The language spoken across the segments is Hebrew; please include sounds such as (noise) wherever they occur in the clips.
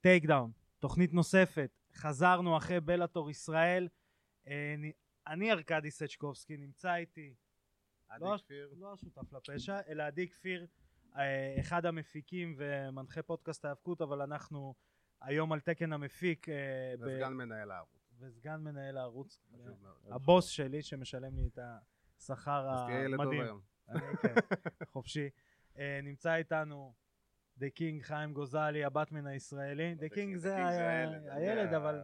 Takedown, תוכנית נוספת, חזרנו אחרי בלאטור ישראל. אה, אני- ארכדי סצ'קובסקי, נמצא איתי, עדי לא- כפיר. לא השותף לפשע, אלא עדי כפיר, אה, אחד המפיקים ומנחה פודקאסט ההאבקות, אבל אנחנו היום על תקן המפיק אה, ב- וסגן מנהל הערוץ. וסגן מנהל הערוץ. הבוס שלי שמשלם לי את השכר אז תהיה ילד טוב המדהים. היום. אני כן, (laughs) חופשי. נמצא איתנו the king חיים גוזלי, הבטמן הישראלי. The king זה הילד, אבל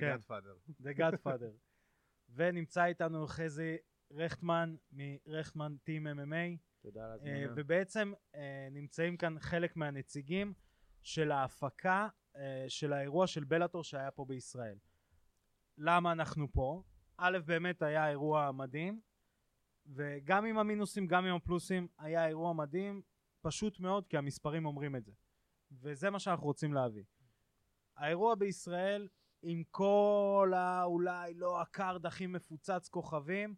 כן. Godfather. The Godfather. (laughs) ונמצא איתנו חזי רכטמן מרכטמן team MMA. תודה על אה, ההזמנה. ובעצם אה, נמצאים כאן חלק מהנציגים של ההפקה אה, של האירוע של בלאטור שהיה פה בישראל. למה אנחנו פה? א', באמת היה אירוע מדהים, וגם עם המינוסים, גם עם הפלוסים, היה אירוע מדהים, פשוט מאוד, כי המספרים אומרים את זה. וזה מה שאנחנו רוצים להביא. האירוע בישראל, עם כל האולי לא ה card הכי מפוצץ כוכבים,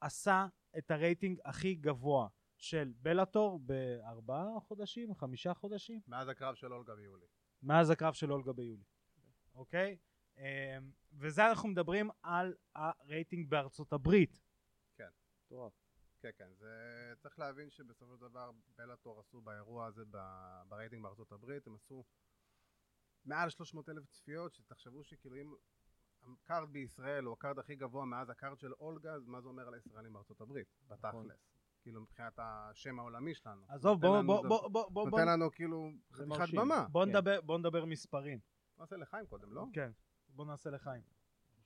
עשה את הרייטינג הכי גבוה של בלאטור בארבעה חודשים, חמישה חודשים, מאז הקרב של אולגה ביולי. מאז הקרב של אולגה ביולי, אוקיי? אמ, וזה אנחנו מדברים על הרייטינג בארצות הברית. מטורף. כן, כן, זה צריך להבין שבסופו של דבר בלאטור עשו באירוע הזה ב- ברייטינג בארצות הברית, הם עשו מעל 300 אלף צפיות, שתחשבו שכאילו אם ה card בישראל הוא ה card הכי גבוה מאז ה card של אולגה, אז מה זה אומר על הישראלים בארצות הברית, בתכלס. כאילו מבחינת השם העולמי שלנו. עזוב, בוא, בוא, בוא, בוא, בוא, בוא, נותן לנו כאילו חתיכת. במה. בוא כן. נדבר, בוא נדבר מספרים. נעשה לחיים קודם, לא? כן, בוא נעשה לחיים.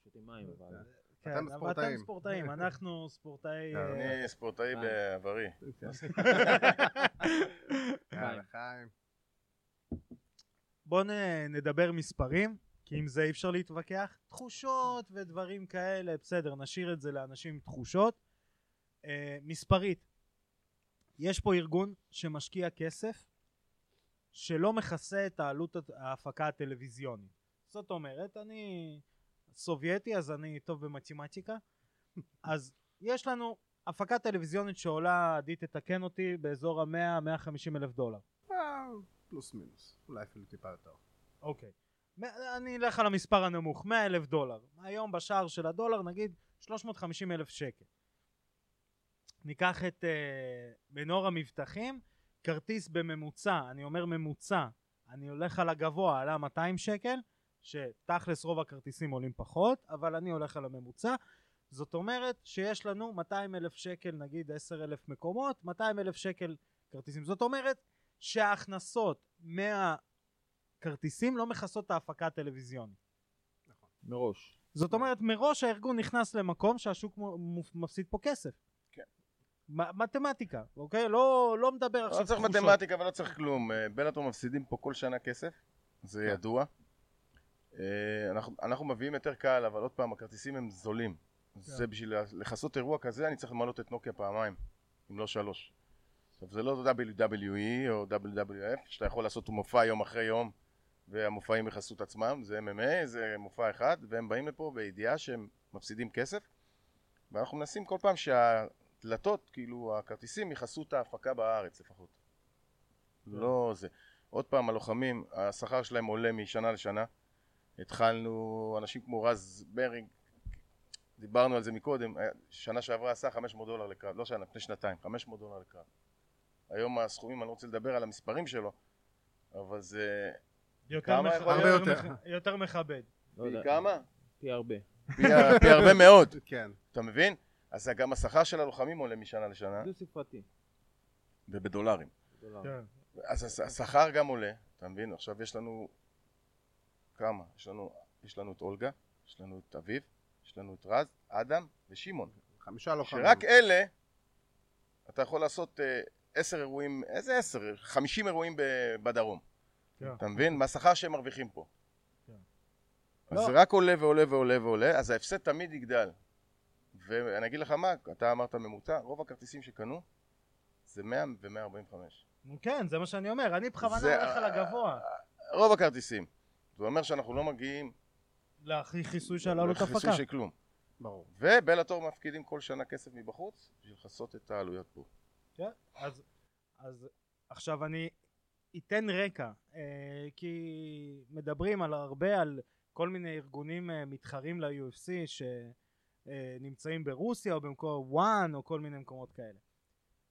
שותים מים אבל. כן, אתם ספורטאים. אתם ספורטאים, אנחנו ספורטאי... כן, אה, אני ספורטאי בעברי. (laughs) יאללה, חיים. בוא נ- נדבר מספרים, כי עם זה אי אפשר להתווכח. תחושות ודברים כאלה, בסדר, נשאיר את זה לאנשים עם תחושות. אה, מספרית, יש פה ארגון שמשקיע כסף שלא מכסה את העלות ההפקה הטלוויזיונית. זאת אומרת, אני סובייטי, אז אני טוב במתמטיקה. אז יש לנו הפקה טלוויזיונית שעולה, עדי תתקן אותי, באזור ה-100-150 אלף דולר. פלוס מינוס. אולי אפילו טיפה יותר. אוקיי. אני אלך על המספר הנמוך, 100 אלף דולר. היום בשער של הדולר נגיד 350 אלף שקל. ניקח את uh, מנור המבטחים, כרטיס בממוצע, אני אומר ממוצע, אני הולך על הגבוה, עלה 200 שקל, שתכלס רוב הכרטיסים עולים פחות, אבל אני הולך על הממוצע. זאת אומרת שיש לנו 200 אלף שקל, נגיד 10 אלף מקומות, 200 אלף שקל כרטיסים. זאת אומרת שההכנסות מה... כרטיסים לא מכסות את ההפקה הטלוויזיונית. מראש. זאת אומרת מראש הארגון נכנס למקום שהשוק מפסיד פה כסף. כן. מתמטיקה, אוקיי? לא, לא מדבר עכשיו לא צריך. מתמטיקה ולא צריך כלום. אה, בלאטור מפסידים פה כל שנה כסף, זה כן. ידוע. אה, אנחנו- אנחנו מביאים יותר קהל, אבל עוד פעם, הכרטיסים הם זולים. זה בשביל לכסות אירוע כזה, אני צריך למלות את נוקיה פעמיים, אם לא שלוש. עכשיו, זה לא WWE או WWF, שאתה יכול לעשות מופע יום אחרי יום, והמופעים יכסו את עצמם, זה MMA, זה מופע אחד, והם באים לפה בידיעה שהם מפסידים כסף, ואנחנו מנסים כל פעם שהדלתות, כאילו, הכרטיסים יכסו את ההפקה בארץ לפחות. לא זה. עוד פעם, הלוחמים, השכר שלהם עולה משנה לשנה. התחלנו, אנשים כמו רז ברינג, דיברנו על זה מקודם, היה- שנה שעברה עשה 500 דולר לקרב, לא שנה, לפני שנתיים, 500 דולר לקרב. היום הסכומים, אני לא רוצה לדבר על המספרים שלו, אבל זה... יותר, כמה מכ... יכול הרבה יותר, יותר. (laughs) מכ... יותר מכבד. לא פי יודע. כמה? פי הרבה. פי, פי הרבה מאוד, (laughs) כן. אתה מבין? אז גם השכר של הלוחמים עולה משנה לשנה, דו ספרתי. ובדולרים. דולר. כן. אז הש- השכר גם עולה, אתה מבין? עכשיו יש לנו... כמה? יש לנו, יש לנו את אולגה, יש לנו את אביב, יש לנו את רז, אדם ושמעון. חמישה לוחמים. שרק אלה, אתה יכול לעשות אה, עשר אירועים, איזה עשר? חמישים אירועים ב- בדרום. כן. אתה מבין? מהשכר שהם מרוויחים פה. כן. אז לא. זה רק עולה ועולה ועולה ועולה, אז ההפסד תמיד יגדל. ואני אגיד לך מה, אתה אמרת ממוצע, רוב הכרטיסים שקנו זה 100 ו-145. כן, זה מה שאני אומר, אני בכוונה הולך על הגבוה. רוב הכרטיסים. זה אומר שאנחנו לא מגיעים להכי חיסוי של עלות הפקה. של כלום. ברור. ובלאטור מפקידים כל שנה כסף מבחוץ בשביל לכסות את העלויות פה. כן, אז, אז עכשיו אני ייתן רקע, אה, כי מדברים על הרבה על כל מיני ארגונים אה, מתחרים ל-UFC שנמצאים ברוסיה או במקום וואן או כל מיני מקומות כאלה.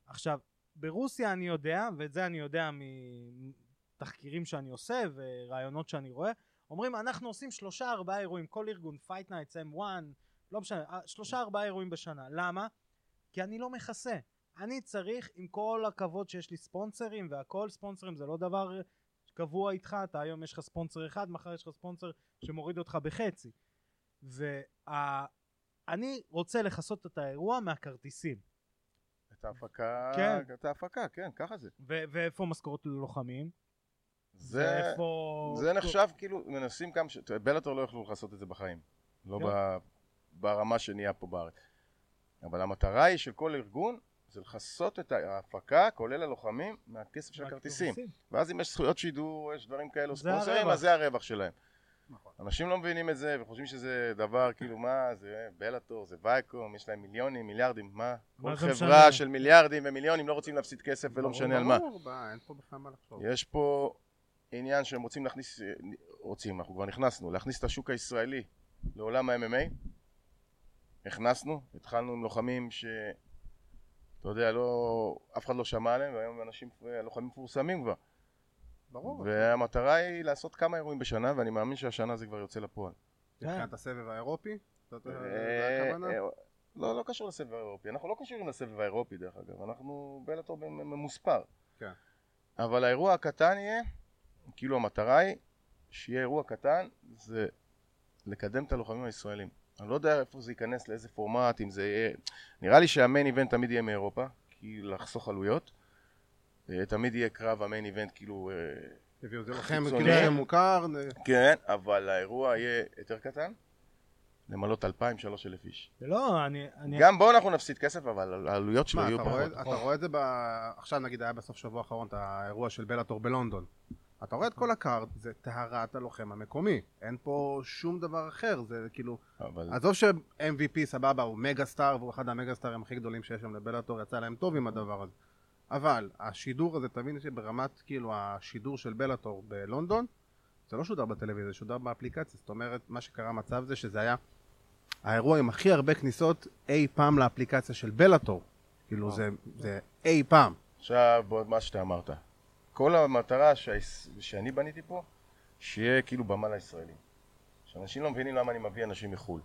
עכשיו, ברוסיה אני יודע, ואת זה אני יודע מתחקירים שאני עושה ורעיונות שאני רואה, אומרים אנחנו עושים שלושה ארבעה אירועים, כל ארגון, Fight Nights, M1, לא משנה, אה, שלושה ארבעה אירועים בשנה. למה? כי אני לא מכסה. אני צריך, עם כל הכבוד שיש לי ספונסרים והכל, ספונסרים זה לא דבר קבוע איתך, אתה היום יש לך ספונסר אחד, מחר יש לך ספונסר שמוריד אותך בחצי. ואני רוצה לכסות את האירוע מהכרטיסים. את ההפקה, כן. את ההפקה, כן, ככה זה. ו- ואיפה משכורות ללוחמים? זה, ואיפה... זה נחשב כאילו, מנסים כמה ש... בלאטור לא יכלו לעשות את זה בחיים. לא כן. ב... ברמה שנהיה פה בארץ. אבל המטרה היא של כל ארגון זה לכסות את ההפקה, כולל הלוחמים, מהכסף של הכרטיסים. ואז אם יש זכויות שידור, יש דברים כאלו, ספונסרים. אז זה הרווח שלהם. נכון. אנשים לא מבינים את זה וחושבים שזה דבר כאילו מה זה בלאטור זה וייקום יש להם מיליונים מיליארדים מה כל חברה? של מיליארדים ומיליונים לא רוצים להפסיד כסף ולא משנה על מה, אין פה בכלל מה לחשוב. יש פה עניין שהם רוצים להכניס רוצים אנחנו כבר נכנסנו להכניס את השוק הישראלי לעולם ה-MMA הכנסנו התחלנו עם לוחמים ש... אתה יודע לא אף אחד לא שמע עליהם והיום אנשים לוחמים מפורסמים כבר ברור. והמטרה היא לעשות כמה אירועים בשנה ואני מאמין שהשנה זה כבר יוצא לפועל מבחינת הסבב האירופי? זאת אה? אה, לא, לא קשור לסבב האירופי. אנחנו לא קשורים לסבב האירופי דרך אגב. אנחנו בלאטור ממוספר. כן. אבל האירוע הקטן יהיה, כאילו המטרה היא, שיהיה אירוע קטן, זה לקדם את הלוחמים הישראלים. אני לא יודע איפה זה ייכנס, לאיזה פורמט, אם זה יהיה... נראה לי שהמיין איבנט תמיד יהיה מאירופה, כי לחסוך עלויות. אה, תמיד יהיה קרב המיין איבנט כאילו... אה, הביאו את זה לכם. כאילו שם מוכר. כן, אבל האירוע יהיה יותר קטן. למלאות אלפיים, שלוש אלף איש. לא, אני... אני... גם בו אנחנו נפסיד כסף, אבל העלויות שלו יהיו אתה רואה- פחות. אתה רואה את זה ב... עכשיו נגיד היה בסוף שבוע האחרון את האירוע של בלאטור בלונדון. אתה רואה את כל ה card, זה טהרת הלוחם המקומי. אין פה שום דבר אחר, זה כאילו... אבל עזוב ש-MVP סבבה, הוא mega star והוא אחד המגה סטארים הכי גדולים שיש שם לבלאטור, יצא להם טוב עם הדבר הזה. אבל השידור הזה, תבין שברמת כאילו השידור של בלאטור בלונדון, זה לא שודר בטלוויזיה, זה שודר באפליקציה. זאת אומרת, מה שקרה מצב זה שזה היה האירוע עם הכי הרבה כניסות אי פעם לאפליקציה של בלאטור. כאילו זה, זה אי פעם. עכשיו בעוד מה שאתה אמרת. כל המטרה שהיס- שאני בניתי פה, שיהיה כאילו במה לישראלים. שאנשים לא מבינים למה אני מביא אנשים מחו"ל.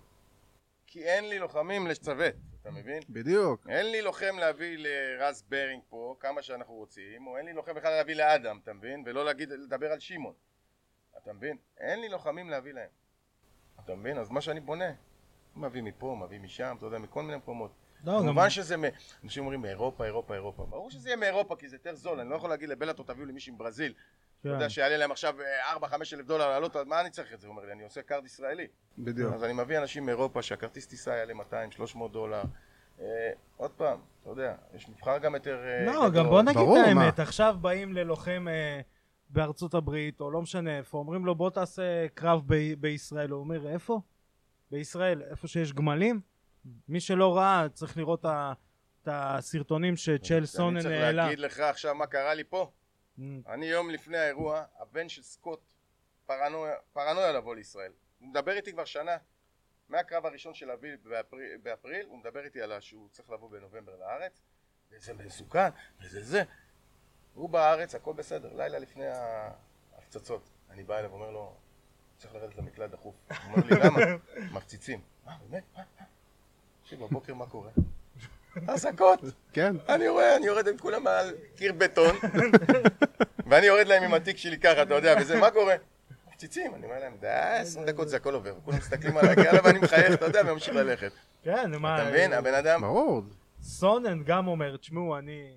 כי אין לי לוחמים לצוות, אתה מבין? בדיוק. אין לי לוחם להביא לרז ברינג פה, כמה שאנחנו רוצים, או אין לי לוחם בכלל להביא לאדם, אתה מבין? ולא להגיד, לדבר על שמעון. אתה מבין? אין לי לוחמים להביא להם. אתה מבין? אז מה שאני בונה, מביא מפה, מביא משם, אתה יודע, מכל מיני מקומות. לא. כמובן שזה, אנשים אומרים מאירופה, אירופה, אירופה. ברור שזה יהיה מאירופה כי זה יותר זול, אני לא יכול להגיד לבלאטור תביאו לי מישהו מברזיל. אתה כן. יודע שיעלה להם עכשיו 4-5 אלף דולר לעלות, מה אני צריך את זה? הוא אומר לי, אני עושה card ישראלי. בדיוק. אז אני מביא אנשים מאירופה שהכרטיס טיסה יעלה 200-300 דולר. אה, עוד פעם, אתה יודע, יש מבחר גם יותר... אה, לא. גם בוא נגיד את? האמת, עכשיו באים ללוחם אה, בארצות הברית, או לא משנה איפה, אומרים לו בוא תעשה קרב ב- בישראל, הוא אומר איפה? בישראל, איפה שיש גמלים? מי שלא ראה צריך לראות את הסרטונים שצ'ל סונן אני העלה. צריך להגיד לך עכשיו מה קרה לי פה. Mm, אני יום לפני האירוע, הבן של סקוט פרנויה, פרנויה לבוא לישראל. הוא מדבר איתי כבר שנה. מהקרב הראשון של אביב באפריל, באפריל, הוא מדבר איתי על שהוא צריך לבוא בנובמבר לארץ, וזה מסוכן, וזה זה. הוא בארץ, הכל בסדר, לילה לפני ההפצצות. אני בא אליו ואומר לו, צריך לרדת למקלט דחוף. הוא אומר לי, למה? מפציצים. מה, באמת? תקשיב, בבוקר מה קורה? (laughs) אזעקות! כן. אני רואה, אני יורד עם כולם על קיר בטון (laughs) ואני יורד להם עם התיק שלי ככה, אתה יודע, וזה, מה קורה? מפציצים, אני אומר להם, די, עשרים דקות זה הכל עובר, כולם מסתכלים עליי כאלה ואני מחייך, אתה יודע, וממשיך ללכת. כן, מה... אתה מבין? הבן אדם, ברור. סונן גם אומר, תשמעו, אני,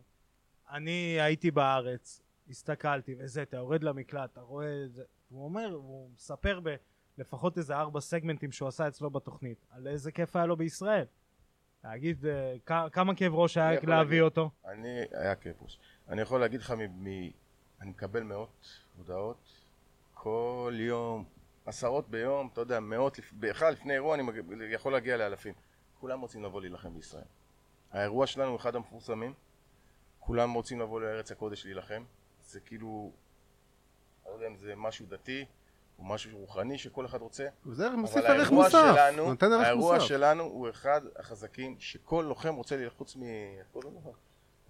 אני הייתי בארץ, הסתכלתי, וזה, אתה יורד למקלט, אתה רואה את זה, הוא אומר, הוא מספר ב... לפחות איזה ארבע סגמנטים שהוא עשה אצלו בתוכנית, על איזה כיף היה לו בישראל. להגיד, אה, כ- כמה כאב ראש אני היה להביא להגיד. אותו. אני, היה כיפוס. אני יכול להגיד לך, מ- מ- אני מקבל מאות הודעות כל יום, עשרות ביום, אתה יודע, מאות, בכלל לפני אירוע אני יכול להגיע לאלפים. כולם רוצים לבוא להילחם בישראל. האירוע שלנו הוא אחד המפורסמים, כולם רוצים לבוא לארץ הקודש להילחם, זה כאילו יודע אם זה משהו דתי או משהו רוחני שכל אחד רוצה, זה מוסיף אבל ערך האירוע מוסף. שלנו, נותן ערך האירוע מוסף. שלנו הוא אחד החזקים שכל לוחם רוצה לי חוץ מ... איך קוראים לו?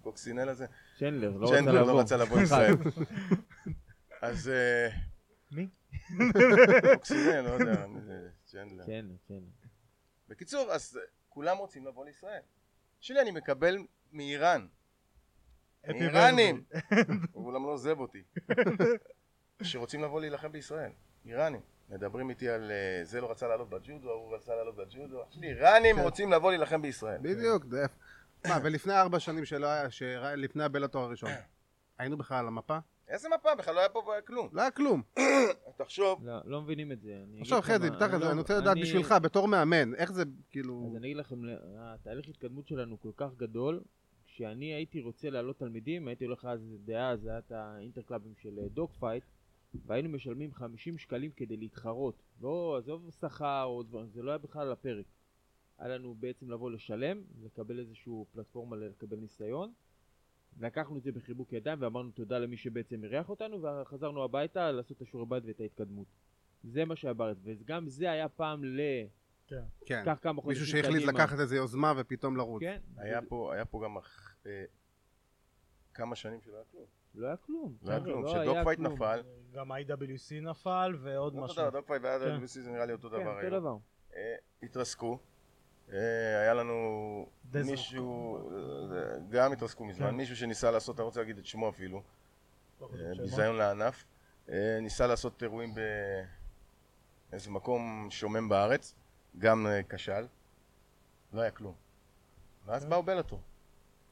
קוקסינל הזה? צ'נדלר, לא צ'נדלר רצה לבוא. לא רצה לבוא לישראל. אז אה, מי? קוקסינל, לא יודע, צ'נדלר. כן, כן. בקיצור, אז כולם רוצים לבוא לישראל. שלי אני מקבל מאיראן, מאיראנים, birthday. הוא אולם לא עוזב אותי, שרוצים לבוא להילחם בישראל, איראנים. מדברים איתי על אה, זה לא רצה לעלות בג'ודו, ההוא רצה לעלות בג'ודו, איראנים כן. רוצים לבוא להילחם בישראל. בדיוק. זה- מה, ולפני ארבע שנים שלא היה, שרא- לפני הבלאטור הראשון, היינו בכלל על המפה? איזה מפה? בכלל לא היה פה כלום. לא היה כלום. (coughs) תחשוב, לא, לא מבינים את זה. עכשיו חזי, פתח את זה, לא- אני רוצה לדעת אני- בשבילך, בתור מאמן, איך זה, כאילו... אז אני אגיד לכם, התהליך התקדמות שלנו כל כך גדול, כשאני הייתי רוצה להעלות תלמידים, הייתי הולך אז, דאז, זה היה את האינטרקלאבים של דוג פייט, והיינו משלמים 50 שקלים כדי להתחרות. לא, עזוב שכר או דברים, זה לא היה בכלל על הפרק. היה לנו בעצם לבוא לשלם, לקבל איזושהי פלטפורמה לקבל ניסיון. לקחנו את זה בחיבוק ידיים ואמרנו תודה למי שבעצם אירח אותנו וחזרנו הביתה לעשות את השיעורי בית ואת ההתקדמות. זה מה שהיה בארץ, וגם זה היה פעם ל... כן. כן. כמה חודשים מישהו שהחליט קדימה. לקחת איזה יוזמה ופתאום לרוץ. כן, היה פה, היה פה גם אה, כמה שנים שלא היה כלום. לא היה כלום. לא היה חבר'ה, כלום. לא כשדוג היה פייט כלום. נפל, גם IWC נפל ועוד אותו משהו. דבר, דוג פייט והיה כן. זה נראה לי אותו כן, דבר אותו היום. דבר. אה, התרסקו. אה, היה לנו. מישהו, אה, גם התרסקו מזמן, כן. מישהו שניסה לעשות, אני לא רוצה להגיד את שמו אפילו, לא. ביזיון לענף, ניסה לעשות אירועים באיזה מקום שומם בארץ, גם כשל, לא היה כלום. ואז כן. באו בלאטור.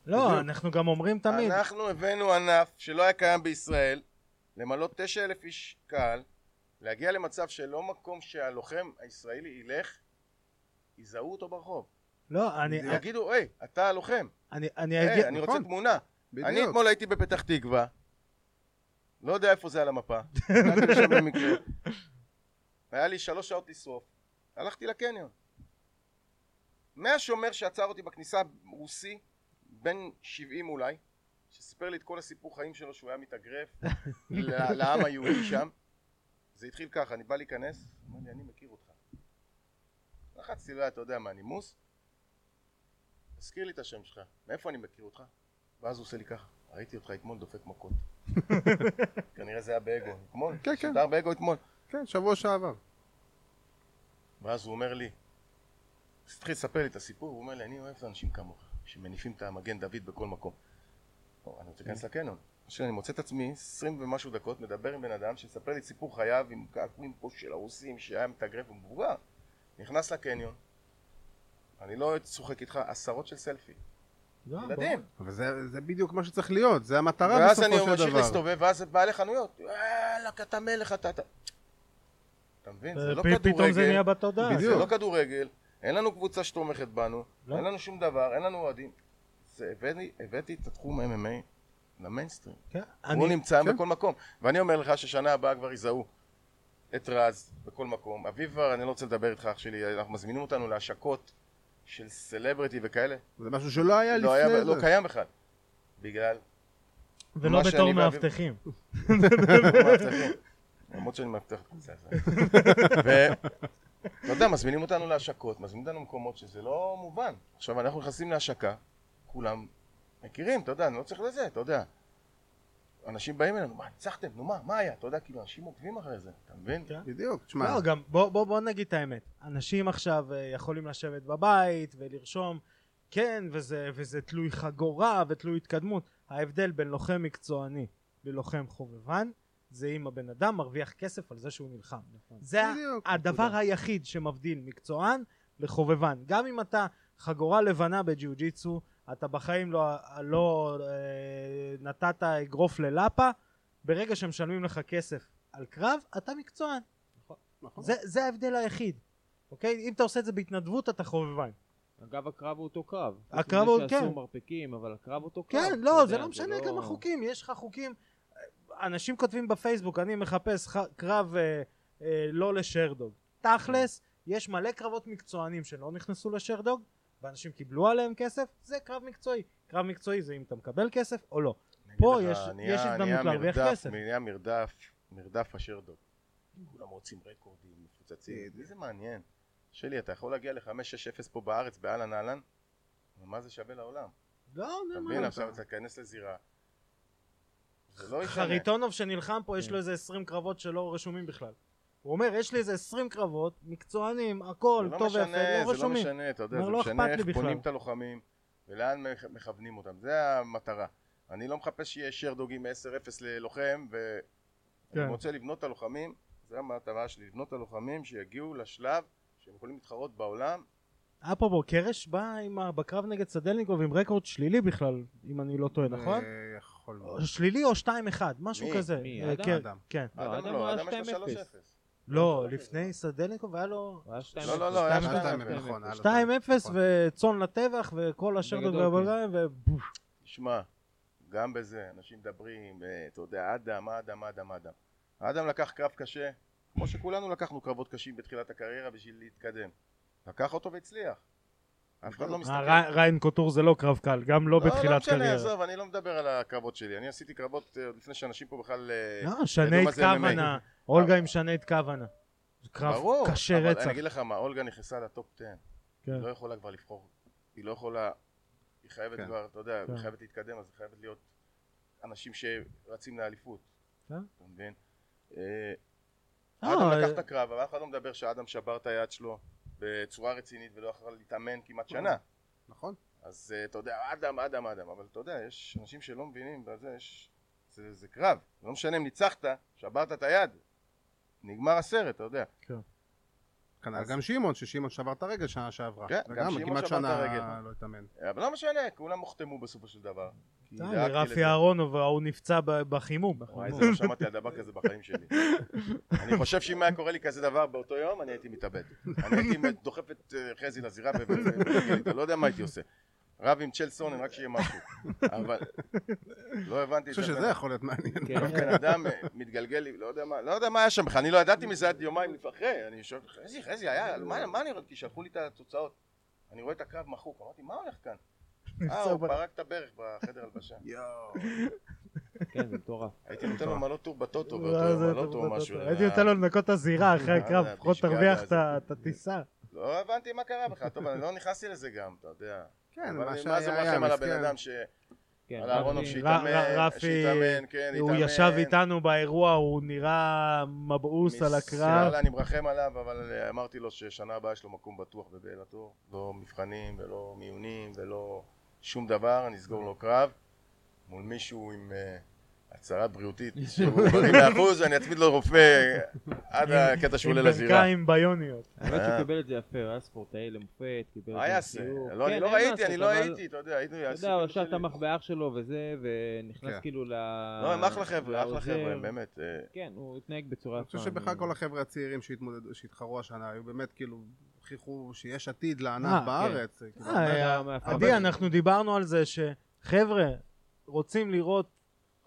לא, בדיוק. אנחנו גם אומרים תמיד. אנחנו הבאנו ענף שלא היה קיים בישראל, למלא תשע אלף איש קהל, להגיע למצב שלא מקום שהלוחם הישראלי ילך, יזהו אותו ברחוב. לא, אני- יגידו, היי, אתה הלוחם, אני אני היי, אגיד... אני רוצה נכון. תמונה. אני בדיוק. אתמול הייתי בפתח תקווה, לא יודע איפה זה על המפה, (laughs) היה לי שלוש שעות לשרוף, הלכתי לקניון. מהשומר שעצר אותי בכניסה, רוסי, בן 70 אולי, שסיפר לי את כל הסיפור חיים שלו שהוא היה מתאגרף (laughs) לעם היהודי שם, זה התחיל ככה, אני בא להיכנס, אמר לי, אני מכיר אותך. לחצתי לו, אתה יודע מה, נימוס? תזכיר לי את השם שלך, מאיפה אני מכיר אותך? ואז הוא עושה לי ככה, ראיתי אותך אתמול דופק מכות. (laughs) כנראה זה היה באגו, אתמול, כן, כן. שודר באגו אתמול. כן, שבוע שעבר. ואז הוא אומר לי, אז התחיל לספר לי את הסיפור, הוא אומר לי, אני אוהב את האנשים כמוך, שמניפים את המגן דוד בכל מקום. טוב, אני רוצה להיכנס לקניון. עכשיו אני מוצא את עצמי, עשרים ומשהו דקות, מדבר עם בן אדם שמספר לי סיפור חייו עם קעקועים פה של הרוסים, שהיה מתאגרף ומבוגר. נכנס לקניון, אני לא צוחק איתך, עשרות של סלפי. לא, ילדים. אבל זה זה בדיוק מה שצריך להיות, זה המטרה ואז אני בסופו של ממשיך דבר. להסתובב, ואז בעלי חנויות, וואלה, אתה מלך, אתה... אתה אתה מבין? זה לא פ- פתאום זה כדורגל. נהיה בתודעה. בדיוק. זה לא כדורגל, אין לנו קבוצה שתומכת בנו, לא. אין לנו שום דבר, אין לנו אוהדים. הבאתי, הבאתי את התחום MMA למיינסטרים. כן, הוא אני- נמצא כן. בכל מקום. ואני אומר לך ששנה הבאה כבר יזהו את רז בכל מקום. אביב, אני לא רוצה לדבר איתך אח שלי, אנחנו מזמינים אותנו להשקות של סלבריטי וכאלה. זה משהו שלא היה לא, היה, לפני לא זה. קיים בכלל. בגלל ולא בתור. (laughs) מאבטחים. למרות שאני מאבטח את זה. (laughs) ואתה יודע, מזמינים אותנו להשקות, מזמינים אותנו למקומות שזה לא מובן. עכשיו אנחנו נכנסים להשקה, כולם מכירים, אתה יודע, אני לא צריך לזה, אתה יודע. אנשים באים אלינו, מה, ניצחתם, נו מה, מה היה? אתה יודע, כאילו, אנשים עוקבים אחרי זה, אתה מבין? כן. בדיוק, תשמע, לא, גם בוא, בוא, בוא נגיד את האמת. אנשים עכשיו אה, יכולים לשבת בבית ולרשום, כן, וזה, וזה תלוי חגורה ותלוי התקדמות. ההבדל בין לוחם מקצועני ללוחם חובבן, זה אם הבן אדם מרוויח כסף על זה שהוא נלחם. זה ה- בדיוק, הדבר נקודה. היחיד שמבדיל מקצוען לחובבן. גם אם אתה חגורה לבנה בג'יוג'יצו, אתה בחיים לא, לא אה, נתת אגרוף ללאפה, ברגע שמשלמים לך כסף על קרב, אתה מקצוען. נכון. זה, זה ההבדל היחיד, אוקיי? אם אתה עושה את זה בהתנדבות אתה חובבן. אגב, הקרב הוא אותו קרב. הקרב חוץ הוא- כן. מרפקים, אבל הקרב אותו קרב. כן, לא, זה לא משנה לא- כמה חוקים, יש לך חוקים. אנשים כותבים בפייסבוק, אני מחפש ח- קרב אה, אה, לא לשרדוג. תכלס, יש מלא קרבות מקצוענים שלא נכנסו לשרדוג, ואנשים קיבלו עליהם כסף, זה קרב מקצועי. קרב מקצועי זה אם אתה מקבל כסף או לא. פה לך, יש- נהיה- יש הזדמנות להרוויח כסף. נהיה מרדף מרדף השרדוג. כולם רוצים רקורדים מפוצצים, מי זה מעניין? שלי, אתה יכול להגיע ל-5-6-0 פה בארץ, באהלן אהלן? מה זה שווה לעולם? לא, אתה מבין? עכשיו אתה תיכנס לזירה. זה לא ישנה. חריטונוב שנלחם פה, יש כן. לו איזה 20 קרבות שלא רשומים בכלל. הוא אומר, יש לי איזה 20 קרבות, מקצוענים, הכל, זה לא טוב משנה, ויפה, לא זה לא רשומים. משנה, אתה יודע, אומר, זה לא משנה אכפת לי איך בכלל. בונים את הלוחמים ולאן מכ- מכוונים אותם, זה המטרה. אני לא מחפש שיהיה שרדוגים מ-10-0 ללוחם, ואני כן. רוצה לבנות את הלוחמים, זה המטרה שלי, לבנות את הלוחמים שיגיעו לשלב שהם יכולים להתחרות בעולם. אפרופו, קרש בא בקרב נגד סדלניקוב עם רקורד שלילי בכלל, אם אני לא טועה, נכון? אה, יכול או מאוד. שלילי או 2-1, משהו מי? כזה. מי? אה, אדם? כן, אדם. כן. לא, אדם אדם לא, אדם יש לו 2-0. 3-0. לא, לפני סדלניקוב היה לו הוא היה 2-0. לא, לא, לא, היה 2-0, 2-0. נכון, היה לו 2-0 נכון. וצאן לטבח וכל השרדוג בגדול, והבלגן ובוף. תשמע, גם בזה, אנשים מדברים, אתה יודע, אדם, אדם, אדם, אדם. אדם לקח קרב קשה, כמו שכולנו לקחנו קרבות קשים בתחילת הקריירה בשביל להתקדם. לקח אותו והצליח. אף אחד לא אה, מסתכל. רי- ריין קוטור זה לא קרב קל, גם לא לא בתחילת משנה, קריירה. עזוב, אני לא מדבר על הקרבות שלי. אני עשיתי קרבות אה, עוד לפני שאנשים פה בכלל... אה, לא, זה MMA. כוונה, אולגה עם שנייד כוונה. זה קרב קשה אבל רצח. אני אגיד לך מה, אולגה נכנסה לטופ 10. כן. היא לא יכולה כבר לבחור. היא לא יכולה... היא חייבת כן. כבר, אתה יודע, כן. היא חייבת להתקדם, אז היא חייבת להיות אנשים שרצים לאליפות. כן. אתה מבין? אה, אה, אדם אה, לקח את הקרב, אבל אף אחד לא מדבר שאדם שבר את היד שלו בצורה רצינית ולא יכול להתאמן כמעט שנה. נכון? אז אה, אתה יודע, אדם, אדם, אדם, אבל אתה יודע, יש אנשים שלא מבינים, בזה יש... זה, זה קרב, לא משנה אם ניצחת, שברת את היד, נגמר הסרט, אתה יודע. כנ"ל אז- גם שמעון, ששמעון שבר את הרגל שנה שעברה. כן, גם שמעון כמעט שבר את שנה הרגל. לא התאמן. אבל לא משנה, כולם הוחתמו בסופו של דבר. רפי. אהרונוב, ההוא נפצע בחימום. וואי, זה לא שמעתי על דבר כזה בחיים שלי. אני חושב שאם היה קורה לי כזה דבר באותו יום, אני הייתי מתאבד. אני הייתי דוחף את אה, חזי לזירה לא יודע מה הייתי עושה. רב עם צ'ל סונן, רק שיהיה משהו. אבל לא הבנתי אני את חושב זה. שזה יכול להיות מעניין. כן. בן אדם אה, מתגלגל לי, לא יודע מה, לא יודע מה היה שם בכלל, אני לא ידעתי מזה עד יומיים אחרי, אני שואל, חזי, חזי, היה, מה מה אני רואה? כי שלחו לי את התוצאות. אני רואה את הקרב מחוק, אמרתי, מה הולך כאן? אה, (laughs) הוא פרק את הברך בחדר הלבשה. (laughs) יואו. כן, זה מטורף. הייתי נותן לו מלא טור בטוטו, לא, באותו יום, מלא טור משהו. אה, הייתי נותן לו לנקות את הזירה אחרי אה, הקרב, אה, לפחות תרוויח. את הטיסה. לא הבנתי מה קרה בכלל, טוב, אני לא נכנסתי לזה גם, אתה יודע. כן, מה מה זה שהיה היה, מרחם על הבן. אדם ש... כן, על אהרונוב רפי- שהתאמן, רפי, כן, הוא התאמן. ישב איתנו באירוע, הוא נראה מבעוס על הקרב. אני מרחם עליו, אבל אמרתי לו ששנה הבאה יש לו מקום בטוח בבאלתור. לא מבחנים ולא מיונים ולא שום דבר, אני אסגור לו קרב מול מישהו עם אה, הצהרה בריאותית. (laughs) שהוא בריא אני אצמיד לו רופא עד הקטע שהוא עולה עם לזירה. ברכיים ביוניות. האמת אה. שהוא קיבל את זה יפה, הוא היה ספורטאי למופת, קיבל את מה זה יעשה? בחיוך. לא, אני כן, לא ראיתי, אני לא הייתי, אתה יודע, הייתי... אתה יודע, הוא ישר תמך באח שלו וזה, ונכנס כן. כאילו ל... לא, הם אחלה חבר'ה, אחלה. חבר'ה, באמת. אה, כן, הוא התנהג בצורה אני חושב שבכלל כל החבר'ה הצעירים שהתחרו השנה, היו באמת כאילו, הוכיחו שיש עתיד אה, לענף כן. בארץ. כאילו, אה, היה מאפשר. עדי, אנחנו דיברנו על זה שחבר'ה רוצים לראות,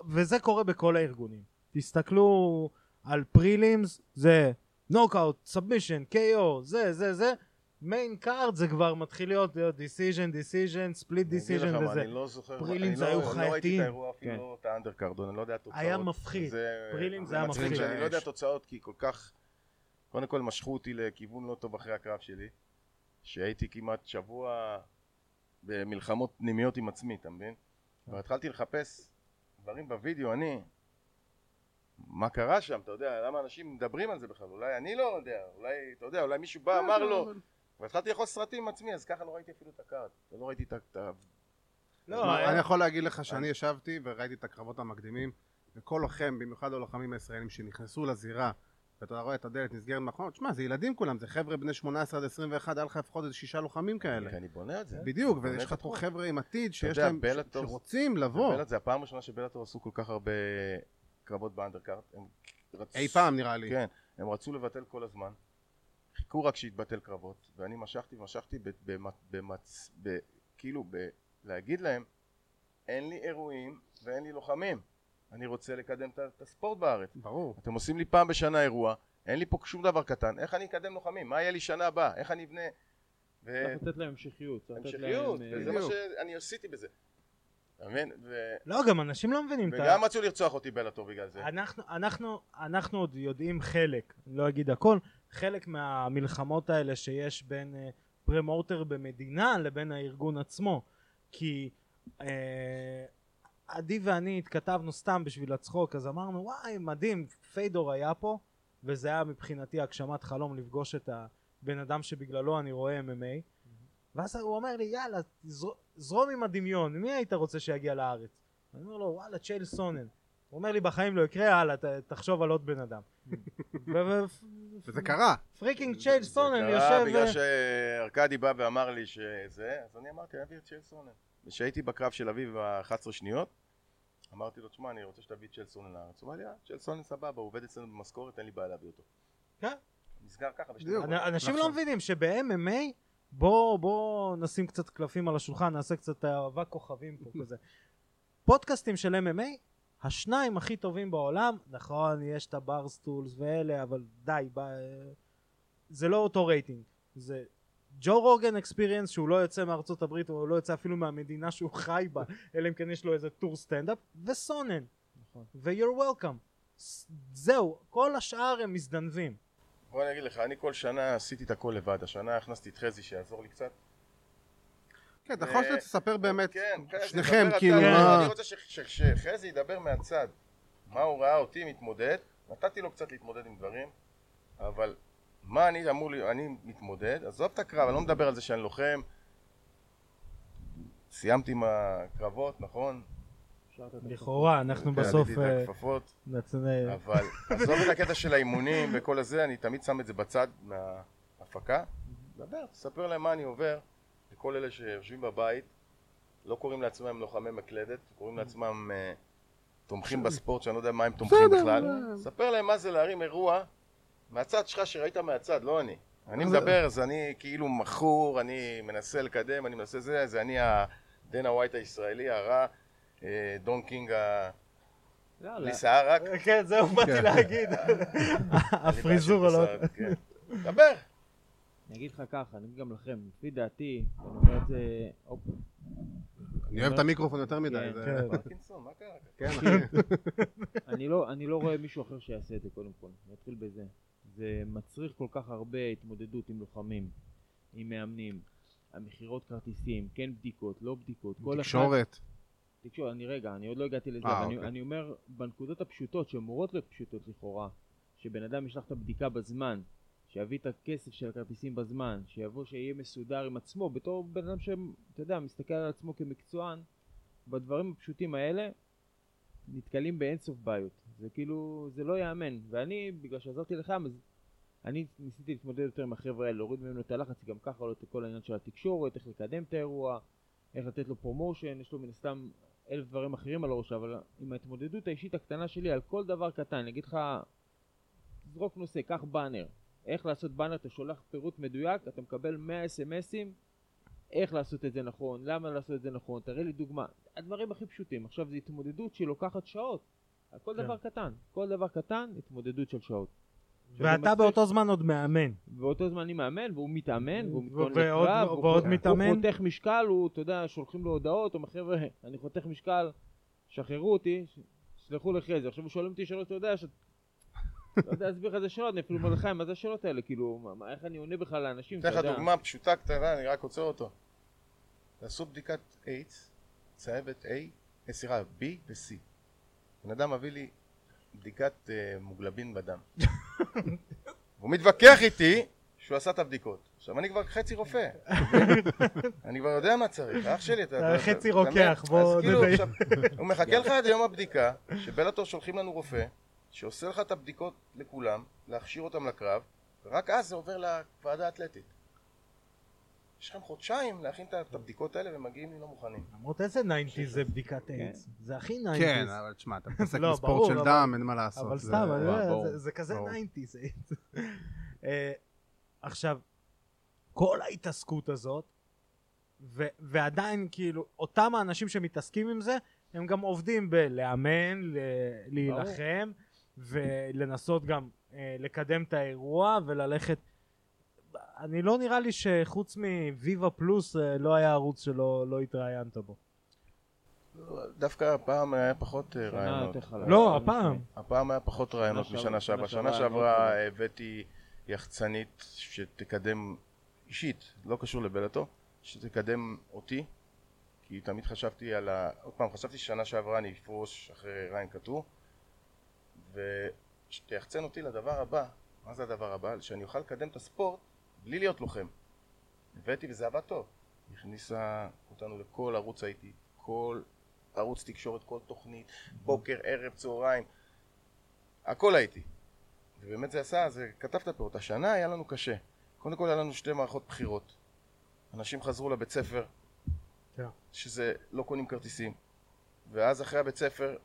וזה קורה בכל הארגונים. תסתכלו על prelims, זה נוקאוט, submission, KO, זה, זה, זה. main card זה כבר מתחיל להיות decision, decision, split אני דיסיז'ן וזה. אני לא זוכר, prelims אני לא- היו לא ראיתי את. האירוע, אפילו כן. לא את ה undercard, אני לא יודע התוצאות. היה מפחיד. prelims זה היה מפחיד. שאני לא יודע תוצאות כי כל כך קודם כל משכו אותי לכיוון לא טוב אחרי הקרב שלי שהייתי כמעט שבוע במלחמות פנימיות עם עצמי אתה מבין? והתחלתי לחפש דברים בווידאו אני מה קרה שם אתה יודע למה אנשים מדברים על זה בכלל אולי אני לא יודע אולי אתה יודע אולי מישהו בא אמר לו והתחלתי לאכול סרטים עם עצמי אז ככה לא ראיתי אפילו את ה card לא ראיתי את ה-. לא, אני יכול להגיד לך שאני ישבתי וראיתי את הקרבות המקדימים וכל לוחם, במיוחד הלוחמים הישראלים שנכנסו לזירה ואתה רואה את הדלת נסגרת מאחורי, תשמע זה ילדים כולם, זה חבר'ה בני 18 עד 21, היה לך לפחות איזה שישה לוחמים כאלה. כי אני בונה את זה. בדיוק, ויש לך פה. חבר'ה עם עתיד שיש יודע, להם, שרוצים לבוא. זה הפעם הראשונה שבלאטור עשו כל כך הרבה קרבות באנדרקארט אי פעם נראה לי. כן, הם רצו לבטל כל הזמן. חיכו רק שיתבטל קרבות ואני משכתי ומשכתי במצ... כאילו ב... להגיד להם אין לי אירועים ואין לי לוחמים אני רוצה לקדם את הספורט בארץ ברור אתם עושים לי פעם בשנה אירוע אין לי פה שום דבר קטן איך אני אקדם לוחמים מה יהיה לי שנה הבאה איך אני אבנה ו... צריך לתת להם המשכיות. המשכיות, להם, אה, וזה מה בדיוק. שאני עשיתי בזה. אתה מבין? ו- לא, גם אנשים לא מבינים את ה... וגם רצו לרצוח אותי בלטור בגלל זה. אנחנו, אנחנו, אנחנו עוד יודעים חלק, אני לא אגיד הכל, חלק מהמלחמות האלה שיש בין אה, פרמוטר במדינה לבין הארגון עצמו. כי אה, עדי ואני התכתבנו סתם בשביל הצחוק, אז אמרנו וואי מדהים, פיידור היה פה, וזה היה מבחינתי הגשמת חלום לפגוש את הבן אדם שבגללו אני רואה MMA. ואז הוא אומר לי יאללה זר- זרום עם הדמיון, מי היית רוצה שיגיע לארץ? אני אומר לו וואלה צ'ייל סונן. הוא אומר לי בחיים לא יקרה, הלאה, ת- תחשוב על עוד בן אדם. (laughs) וזה קרה. freaking צ'ייל סונן זה קרה יושב... בגלל ו- שארקדי בא ואמר לי שזה, אז אני אמרתי, אני אביא את צ'ייל סונן. וכשהייתי בקרב של אביב ב-11 שניות, אמרתי לו, תשמע, אני רוצה שתביא את צ'ייל סונן לארץ. הוא אמר לי, אה, צ'ייל סונן סבבה, הוא עובד אצלנו במשכורת, אין לי בעיה להביא אותו. כן. נסגר ככה בשתי. דקות. אנ- אנשים לא עכשיו. מבינים שב-MMA בוא בוא נשים קצת קלפים על השולחן נעשה קצת אהבה כוכבים פה כזה (laughs) פודקאסטים של MMA השניים הכי טובים בעולם נכון יש את ה Barstools ואלה אבל די ב... זה לא אותו רייטינג זה Joe Rogan Experience שהוא לא יוצא מארצות הברית הוא לא יוצא אפילו מהמדינה שהוא חי בה (laughs) אלא אם כן יש לו איזה טור סטנדאפ וסונן נכון. ו-you're welcome זהו כל השאר הם מזדנבים בוא אני אגיד לך, אני כל שנה עשיתי את הכל לבד. השנה הכנסתי את חזי שיעזור לי קצת. כן, אתה יכול אה, לספר באמת, כן, חזי, שניכם, כאילו. אני רוצה שחזי ידבר מהצד. מה הוא ראה אותי מתמודד. נתתי לו קצת להתמודד עם דברים, אבל מה אני אמור, לי- אני מתמודד, עזוב את הקרב, אני לא מדבר על זה שאני לוחם. סיימתי עם הקרבות, נכון? לכאורה אנחנו בסוף את אה, הכפפות. נצ- אבל עזוב את הקטע של האימונים וכל הזה, אני תמיד שם את זה בצד מההפקה. דבר, תספר להם מה אני עובר, לכל אלה שיושבים בבית, לא קוראים לעצמם לוחמי מקלדת, קוראים לעצמם אה, תומכים בספורט, שאני לא יודע מה הם תומכים בכלל. אה. ספר להם מה זה להרים אירוע מהצד שלך שראית מהצד, לא אני. אני מדבר, אז אני כאילו מכור, אני מנסה לקדם, אני מנסה זה, זה אני הדנה ווייט הישראלי הרע, אה, דון קינג ה... בלי שיער רק. כן זהו באתי כן. להגיד הפריזורה (laughs) אני לא בעיה של בשר, כן. דבר. אני אגיד לך ככה, אני אגיד גם לכם, לפי דעתי, אני אומר את זה, אני אוהב את המיקרופון יותר מדי. כן, כן. כן. (laughs) אני לא, אני לא רואה מישהו אחר שיעשה את זה קודם כל, נתחיל בזה. זה מצריך כל כך הרבה התמודדות עם לוחמים, עם מאמנים, המכירות כרטיסים, כן בדיקות, לא בדיקות, כל אחד... תקשורת. תקשורת, אני רגע, אני עוד לא הגעתי לזה, אה, אבל אני, אוקיי. אני אומר, בנקודות הפשוטות, שאמורות להיות פשוטות לכאורה, שבן אדם ישלח את הבדיקה בזמן, שיביא את הכסף של הכרטיסים בזמן, שיבוא, שיהיה מסודר עם עצמו, בתור בן אדם שאתה יודע, מסתכל על עצמו כמקצוען, בדברים הפשוטים האלה, נתקלים באינסוף בעיות. זה כאילו, זה לא ייאמן. ואני, בגלל שעזרתי לחיים, אז אני ניסיתי להתמודד יותר עם החבר'ה האלה, להוריד ממנו את הלחץ, גם ככה עולה את כל העניין של התקשורת, איך לקדם את האירוע, איך לתת לו promotion, יש לו מן הסתם אלף דברים אחרים על הראש, אבל עם ההתמודדות האישית הקטנה שלי על כל דבר קטן, אני אגיד לך, זרוק נושא, קח באנר. איך לעשות באנר, אתה שולח פירוט מדויק, אתה מקבל 100 אס.אם.אסים, איך לעשות את זה נכון, למה לעשות את זה נכון, תראה לי דוגמה. הדברים הכי פשוטים. עכשיו זו התמודדות שלוקחת שעות. על כל כן. דבר קטן. כל דבר קטן, התמודדות של שעות. זה ואתה מצריך- באותו זמן עוד מאמן באותו זמן אני מאמן, והוא מתאמן, והוא מתכונן לקרב, ועוד מתאמן. הוא חותך משקל, הוא, אתה יודע, שולחים לו הודעות, הוא אומר, חבר'ה, אני חותך משקל, שחררו אותי, ש- שלחו לחזי. עכשיו הוא שואל אותי שאלות, אתה יודע, ש... לא יודע להסביר לך איזה שאלות, אני אפילו אומר לך, מה זה השאלות האלה, כאילו, מה- איך אני עונה בכלל לאנשים, אתן אתה לך יודע. דוגמה פשוטה קטנה, אני רק עוצר אותו. תעשו בדיקת איידס, צהבת A, אה, סליחה, B ו-C. בן אדם מביא לי בדיקת אה, מוגלבין בדם. הוא מתווכח איתי שהוא עשה את הבדיקות. עכשיו אני כבר חצי רופא. אני כבר יודע מה צריך, אח שלי, אתה... אתה אתה- חצי אתה רוקח, מבין? בוא אז כאילו, נדייק. עכשיו, הוא מחכה לך עד יום הבדיקה, שבלאטור שולחים לנו רופא, שעושה לך את הבדיקות לכולם, להכשיר אותם לקרב, ורק אז זה עובר לוועדה האתלטית. יש לכם חודשיים להכין את- הבדיקות האלה ומגיעים לי לא מוכנים. למרות איזה 90 זה בדיקת איידס זה הכי 90 כן, אבל תשמע, אתה מתעסק לא, בספורט של דם, אין מה לעשות. אבל זה- סתם. זה- זה כזה ברור. 90 זה אה, עכשיו כל ההתעסקות הזאת ו- ועדיין כאילו אותם האנשים שמתעסקים עם זה הם גם עובדים בלאמן, ל- להילחם ולנסות גם אה, לקדם את האירוע וללכת אני לא נראה לי שחוץ מוויבה פלוס אה, לא היה ערוץ שלא לא התראיינת בו דווקא הפעם היה פחות אה, רעיונות. לא, הפעם. הפעם היה פחות רעיונות שנה משנה שעברה-. שנה שעברה אה, הבאתי יחצנית שתקדם אישית, לא קשור לבלטו, שתקדם אותי, כי תמיד חשבתי על ה... עוד פעם, חשבתי ששנה שעברה אני אפרוש אחרי ריין קטור, ושתיחצן אותי לדבר הבא, מה זה הדבר הבא? שאני אוכל לקדם את הספורט בלי להיות לוחם. הבאתי וזה עבד טוב. הכניסה אותנו לכל ערוץ הייתי, כל ערוץ תקשורת, כל תוכנית, בוקר, ערב, צהריים, הכל הייתי. ובאמת זה עשה, זה כתבת את השנה היה לנו קשה. קודם כל היה לנו שתי מערכות בחירות. אנשים חזרו לבית ספר, כן. שזה לא קונים כרטיסים. ואז אחרי הבית ספר,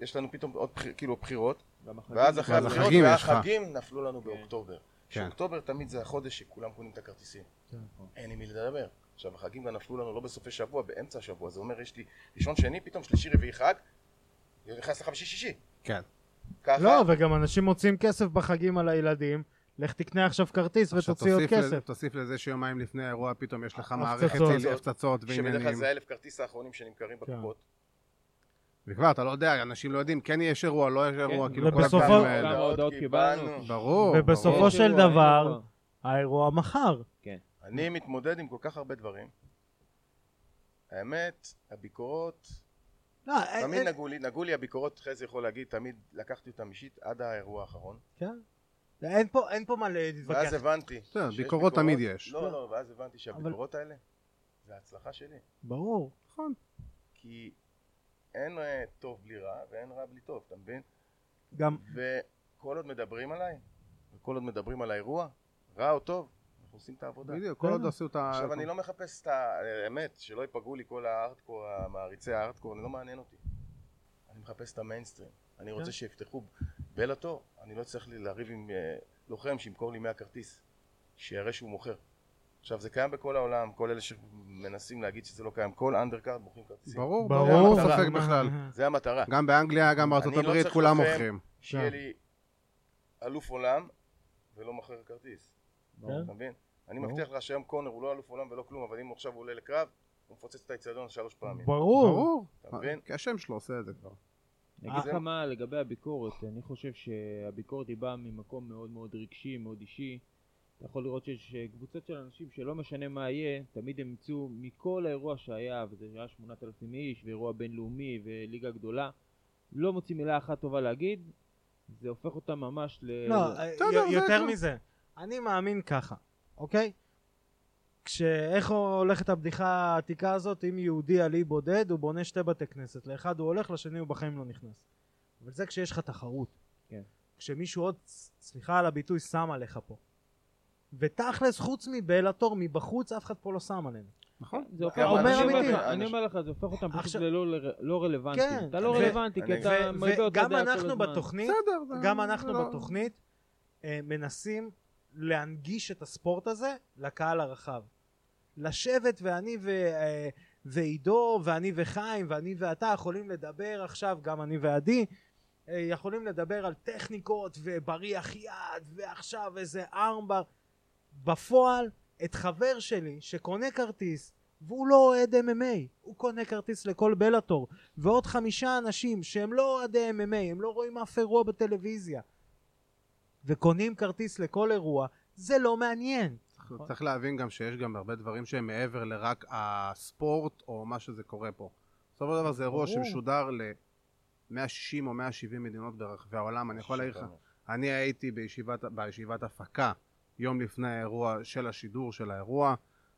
יש לנו פתאום עוד בחיר, כאילו בחירות, ואז זה אחרי. הבחירות. והחגים נפלו לנו כן. באוקטובר. כן. שאוקטובר תמיד זה החודש שכולם קונים את הכרטיסים. כן. אין עם מי לדבר. עכשיו החגים גם נפלו לנו לא בסופי שבוע, באמצע השבוע. זה אומר יש לי ראשון שני, פתאום שלישי רביעי חג, נכנס לחמישי שישי. כן. ככה, לא, וגם אנשים מוצאים כסף בחגים על הילדים. לך תקנה עכשיו כרטיס ותוציא עוד כסף. תוסיף לזה שיומיים לפני האירוע פתאום יש לך. מערכת של הפצצות שבדרך כלל ועניינים. זה האלף כרטיס האחרונים שנמכרים כן. בקופות. וכבר, אתה לא יודע, אנשים לא יודעים, כן יש אירוע, לא יש אירוע, כן, כאילו כל ובסופו- הדברים כמה האלה. הודעות קיבלנו. ברור, ובסופו ברור. של יש אירוע, אין דבר- אירוע. האירוע מחר. אני מתמודד עם כל כך הרבה דברים. האמת, הביקורות, לא, אין- תמיד אין- נגעו לי, נגעו לי הביקורות, חזי יכול להגיד, תמיד לקחתי אותם אישית עד האירוע האחרון. כן. אין פה- אין פה מה ואז להתווכח. הבנתי. בסדר, שיש ביקורות תמיד יש. לא, לא, ואז הבנתי שהביקורות האלה זה ההצלחה שלי. ברור. נכון. כי אין אה, טוב בלי רע ואין רע בלי טוב, אתה מבין? גם וכל עוד מדברים עליי, וכל עוד מדברים על האירוע, רע או טוב, אנחנו עושים את העבודה. בדיוק, כל עוד עשו את ה... עכשיו אני לא מחפש את האמת, שלא ייפגעו לי כל הארטקור, המעריצי הארטקור, זה לא מעניין אותי. אני מחפש את המיינסטרים. אני רוצה כן. שיפתחו בלאטור, אני לא צריך לריב עם אה, לוחם שימכור לי 100 כרטיס, שיראה שהוא מוכר. עכשיו זה קיים בכל העולם, כל אלה שמנסים להגיד שזה לא קיים, כל undercard מוכרים כרטיסים. ברור, ברור. אין המטרה. ספק בכלל. זה המטרה. גם באנגליה, גם בארצות לא הברית, צריך כולם. מוכרים. שיהיה כן. לי אלוף עולם ולא מוכר כרטיס. אתה מבין? אני. מבטיח לך שהיום קונר הוא לא אלוף עולם ולא כלום, אבל אם עכשיו הוא עולה לקרב, הוא מפוצץ את האצטדיון שלוש פעמים. ברור. ברור. אתה מבין? כי השם שלו עושה את זה כבר. אני אגיד זה- לך מה לגבי הביקורת, אני חושב שהביקורת היא באה ממקום מאוד מאוד רגשי, מאוד אישי. אתה יכול לראות שיש אה, קבוצות של אנשים שלא משנה מה יהיה, תמיד הם ימצאו מכל האירוע שהיה, וזה היה 8,000 איש, ואירוע בינלאומי, וליגה גדולה, לא מוצאים מילה אחת טובה להגיד, זה הופך אותם ממש ל... לא, בסדר, י- זה יותר הכל. מזה. אני מאמין ככה, אוקיי? כשאיך הולכת הבדיחה העתיקה הזאת, אם יהודי עלי בודד, הוא בונה שתי בתי כנסת. לאחד הוא הולך, לשני הוא בחיים לא נכנס. אבל זה כשיש לך תחרות. כן. כשמישהו עוד, סליחה על הביטוי, שם עליך פה. ותכלס, חוץ מבלאטור, מבחוץ, אף אחד פה לא שם עלינו. נכון? זה הופך, גם אני אומר אמיתי. לך- אני אומר לך, זה הופך אותם פשוט ללא לא רלוונטי. כן. אתה לא רלוונטי, כי אתה מלווה אותה דעה כל אנחנו הזמן. בתוכנית, גם זה אנחנו לא- בתוכנית אה, מנסים להנגיש את הספורט הזה לקהל הרחב. לשבת ואני ו, אה, ועידו ואני וחיים ואני ואתה יכולים לדבר עכשיו, גם אני ועדי, אה, יכולים לדבר על טכניקות ובריח יד ועכשיו איזה ארמבר. בפועל, את חבר שלי שקונה כרטיס והוא לא אוהד MMA, הוא קונה כרטיס לכל בלאטור ועוד חמישה אנשים שהם לא אוהדי MMA, הם לא רואים אף אירוע בטלוויזיה וקונים כרטיס לכל אירוע, זה לא מעניין. צריך- צריך להבין גם שיש גם הרבה דברים שהם מעבר לרק הספורט או מה שזה קורה פה. בסופו של דבר זה אירוע. שמשודר ל-160 או 170 מדינות ברחבי העולם. אני יכול להגיד לך, אני הייתי בישיבת, בישיבת הפקה יום לפני האירוע של השידור של האירוע,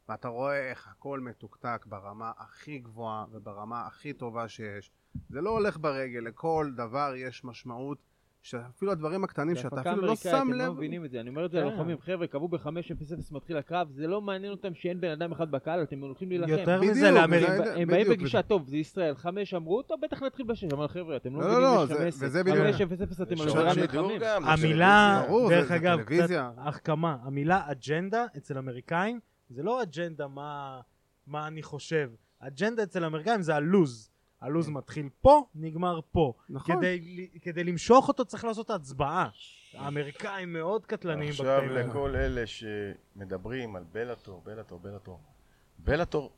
ואתה רואה איך הכל מתוקתק ברמה הכי גבוהה וברמה הכי טובה שיש. זה לא הולך ברגל, לכל דבר יש משמעות, שאפילו הדברים הקטנים שאתה אפילו לא אמריקאית, שם אתם לא לב. מבינים את זה, אני אומר את זה כן. ללוחמים, חבר'ה, קבעו ב-5-0-0 מתחיל הקרב, זה לא מעניין אותם שאין בן אדם אחד בקהל, אתם הולכים להילחם. יותר מזה, לאמריק... וזה- הם באים בגישה, טוב, זה ישראל, חמש אמרו, טוב, בטח נתחיל בשש, אבל חבר'ה, אתם לא לא, מבינים לא, יש זה- שם עסק. וזה בדיוק. חמש אפס אפס אתם יש על עולם נלחמים. המילה, דרך אגב. קצת החכמה, המילה אג'נדה אצל אמריקאים זה לא אג'נדה מה, מה אני חושב, אג'נדה אצל אמריקאים זה הלוז, הלוז מתחיל פה, נגמר פה, נכון. כדי, כדי למשוך אותו צריך לעשות הצבעה, האמריקאים מאוד קטלניים עכשיו בקטעים האלה. לכל אלה שמדברים על בלאטור, בלאטור, בלאטור. בלאטור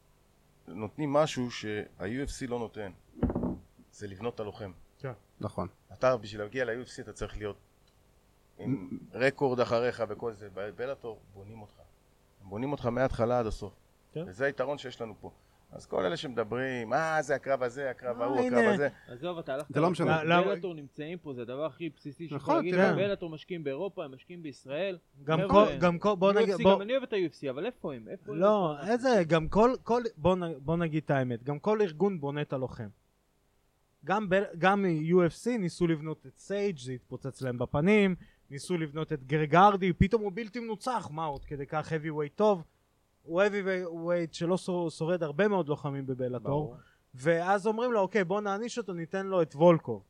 נותנים משהו שה-UFC לא נותן, זה לבנות את הלוחם. נכון. אתה בשביל להגיע ל-UFC אתה צריך להיות עם רקורד אחריך וכל זה, בבלאטור בונים אותך. הם בונים אותך מההתחלה עד הסוף. כן. וזה היתרון שיש לנו פה. אז כל אלה שמדברים, אה זה הקרב הזה, הקרב אה, ההוא. הקרב הזה, עזוב, אתה הלכת... זה לא משנה. למה- בלאטור נמצאים פה, זה הדבר הכי בסיסי שיכול נכון, להגיד, תראה. בלאטור משקיעים באירופה, הם משקיעים בישראל. גם כל, גם כל, בוא נגיד, גם אני אוהב את ה-UFC, אבל איפה הם? לא, איזה, גם כל, כל בוא, נגיד את האמת, גם כל ארגון בונה את הלוחם. גם, ב, גם UFC ניסו לבנות את סייג' זה התפוצץ להם בפנים, ניסו לבנות את גרגרדי, פתאום הוא בלתי מנוצח, מה עוד כדי כך heavyweight טוב? הוא heavyweight שלא שור- שורד הרבה מאוד לוחמים בבלאטור. ואז אומרים לו אוקיי בוא נעניש אותו ניתן לו את וולקוב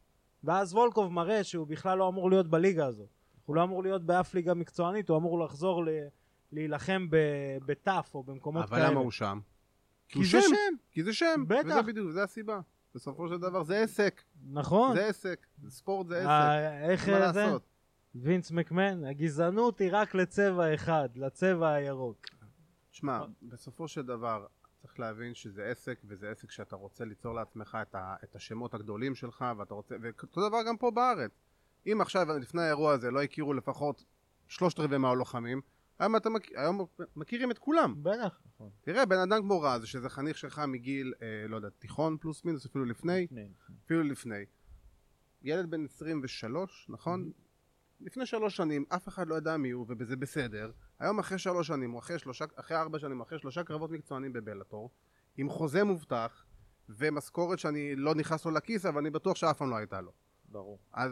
ואז וולקוב מראה שהוא בכלל לא אמור להיות בליגה הזאת הוא לא אמור להיות באף ליגה מקצוענית הוא אמור לחזור ל... להילחם בטאף או במקומות אבל כאלה למה הוא שם? כי זה שם. שם כי זה שם. בטח. וזה בדיוק, זה הסיבה. בסופו של דבר זה עסק. נכון זה עסק. ספורט זה עסק. אה, איך זה? לעשות? וינס מקמן הגזענות היא רק לצבע אחד לצבע הירוק שמע, בסופו של דבר צריך להבין שזה עסק, וזה עסק שאתה רוצה ליצור לעצמך את, ה, את השמות הגדולים שלך, ואתה רוצה, ואותו דבר גם פה בארץ. אם עכשיו לפני האירוע הזה לא הכירו לפחות שלושת רבעי מהלוחמים, היום, אתה מכ... היום מכירים את כולם. בטח תראה, בן אדם כמו רז, שזה חניך שלך מגיל, אה, לא יודע, תיכון פלוס מינוס, אפילו לפני, לפני, לפני. אפילו לפני. ילד בן 23, נכון? לפני שלוש שנים אף אחד לא ידע מי הוא וזה בסדר היום אחרי שלוש שנים או אחרי שלושה אחרי ארבע שנים אחרי שלושה קרבות מקצוענים בבלאטור עם חוזה מובטח ומשכורת שאני לא נכנס לו לכיס אבל אני בטוח שאף פעם לא הייתה לו ברור. אז,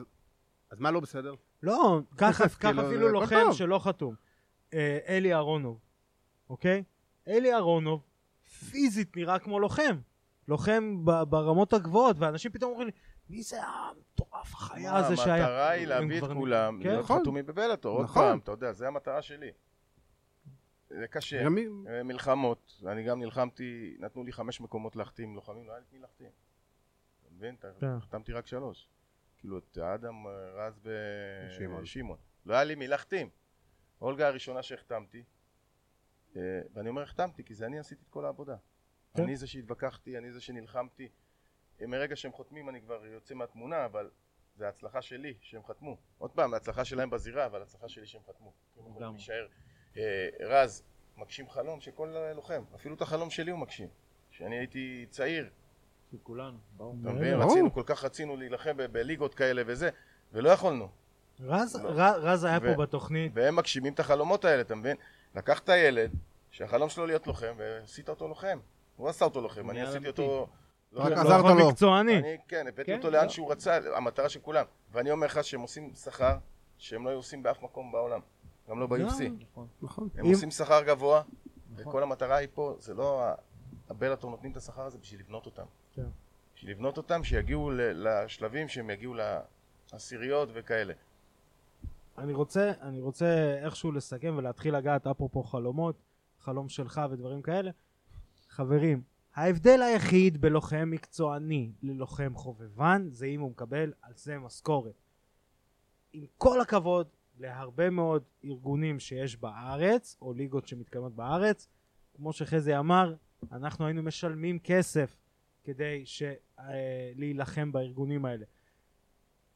אז מה לא בסדר? לא קח (laughs) כאילו, אפילו לוחם טוב. שלא חתום אה, אלי אהרונוב אוקיי אלי אהרונוב פיזית נראה כמו לוחם לוחם ברמות הגבוהות ואנשים פתאום אומרים לי מי זה המטורף החיה הזה שהיה המטרה היא להביא את כולם, כן. להיות נכון. חתומים בבלאטור, עוד נכון. פעם, אתה יודע, זה המטרה שלי. זה קשה, מי- אה, מלחמות, ואני גם נלחמתי, נתנו לי חמש מקומות להחתים לוחמים, לא היה לי את מי להחתים. אתה מבין? אתה- כן. החתמתי רק שלוש. כאילו את אדם, אה, רז שמעון. ושמעון. לא היה לי מי להחתים. אולגה הראשונה שהחתמתי, אה, ואני אומר החתמתי כי זה אני עשיתי את כל העבודה. כן. אני זה שהתווכחתי, אני זה שנלחמתי. מרגע שהם חותמים אני כבר יוצא מהתמונה, אבל זה ההצלחה שלי שהם חתמו. עוד פעם, ההצלחה שלהם בזירה, אבל ההצלחה שלי שהם חתמו. הם יכולים. להישאר. אה, רז מגשים חלום של כל אה, לוחם, אפילו את החלום שלי הוא מגשים. כשאני הייתי צעיר, של כולנו, ברור. אתה מבין? ברור. רצינו, כל כך רצינו להילחם בליגות כאלה וזה, ולא יכולנו. רז, לא. רז היה ו- פה בתוכנית והם מגשימים את החלומות האלה, אתה מבין? לקחת ילד שהחלום שלו להיות לוחם, ועשית אותו לוחם. הוא עשה אותו לוחם, אני עשיתי. אותו... רק לא- עזרת לו. מקצועני אני, כן, הבאתי כן, אותו לא. לאן שהוא רצה, המטרה של כולם. ואני אומר לך שהם עושים שכר שהם לא היו עושים באף מקום בעולם. גם לא ב-UFC. נכון. נכון הם אם- עושים שכר גבוה, נכון. וכל המטרה היא פה, זה לא... הבלאטור נותנים את השכר הזה בשביל לבנות אותם. כן. בשביל לבנות אותם, שיגיעו ל- לשלבים שהם יגיעו לעשיריות וכאלה. אני רוצה, אני רוצה איכשהו לסכם ולהתחיל לגעת אפרופו חלומות, חלום שלך ודברים כאלה. חברים, ההבדל היחיד בלוחם מקצועני ללוחם חובבן זה אם הוא מקבל על זה משכורת. עם כל הכבוד להרבה מאוד ארגונים שיש בארץ, או ליגות שמתקיימות בארץ, כמו שחזי אמר, אנחנו היינו משלמים כסף כדי ש- אה, להילחם בארגונים האלה.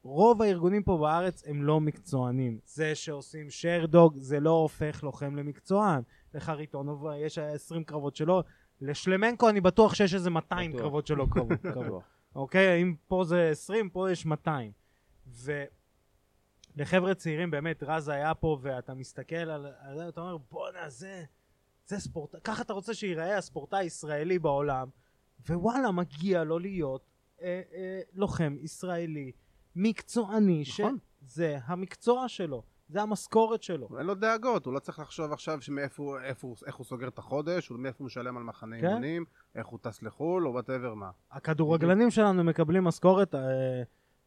רוב הארגונים פה בארץ הם לא מקצוענים. זה שעושים שיירדוג זה לא הופך לוחם למקצוען. לחריטונוב יש 20 קרבות שלו, לשלמנקו אני בטוח שיש איזה 200 בטוח. קרבות שלו קרבות. (laughs) אוקיי? אם פה זה 20, פה יש 200. ולחבר'ה צעירים באמת, רז היה פה ואתה מסתכל על על זה, אתה אומר בואנה זה, זה ספורט, ככה אתה רוצה שייראה הספורטאי הישראלי בעולם, ווואלה מגיע לו להיות אה, אה, לוחם ישראלי מקצועני, נכון. שזה המקצוע שלו, זה המשכורת שלו. אין לו דאגות, הוא לא צריך לחשוב עכשיו שמאיפה איפה, איך הוא סוגר את החודש, מאיפה הוא משלם על מחנה כן. אימונים, איך הוא טס לחו"ל, או whatever מה. הכדורגלנים שלנו מקבלים משכורת, אה,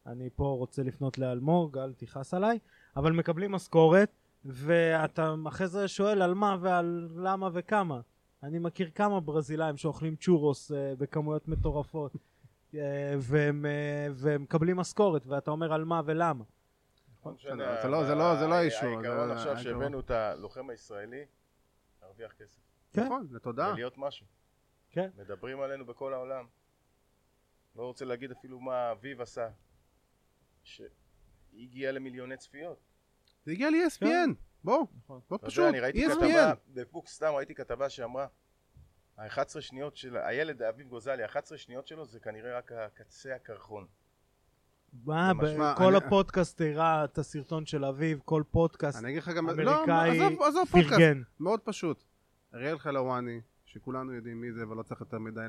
אני פה רוצה לפנות לאלמוג, אל תכעס עליי, אבל מקבלים משכורת, ואתה אחרי זה שואל על מה ועל למה וכמה. אני מכיר כמה ברזילאים שאוכלים צ'ורוס אה, בכמויות מטורפות, אה, והם, אה, והם מקבלים משכורת, ואתה אומר על מה ולמה. לא זה לא- זה לא- זה לא האישו, העיקרון זה עכשיו. שהבאנו את הלוחם הישראלי, להרוויח כסף. כן. נכון, לתודה. ולהיות משהו. כן. מדברים עלינו בכל העולם. לא רוצה להגיד אפילו מה אביב עשה. שהגיע למיליוני צפיות. זה הגיע ל-ESPN, בוא, נכון. לא אתה פשוט, יודע, אני ראיתי ESPN. כתבה, בפוקס סתם ראיתי כתבה שאמרה ה-11 שניות של הילד אביב גוזלי, ה-11 שניות שלו זה כנראה רק קצה הקרחון. מה, כל הפודקאסט הראה את הסרטון של אביב, כל פודקאסט אני אגיד לך גם, לא, אמריקאי עזוב, עזוב פודקאסט, פרגן. מאוד פשוט. אריאל חלוואני, שכולנו יודעים מי זה ולא צריך יותר מדי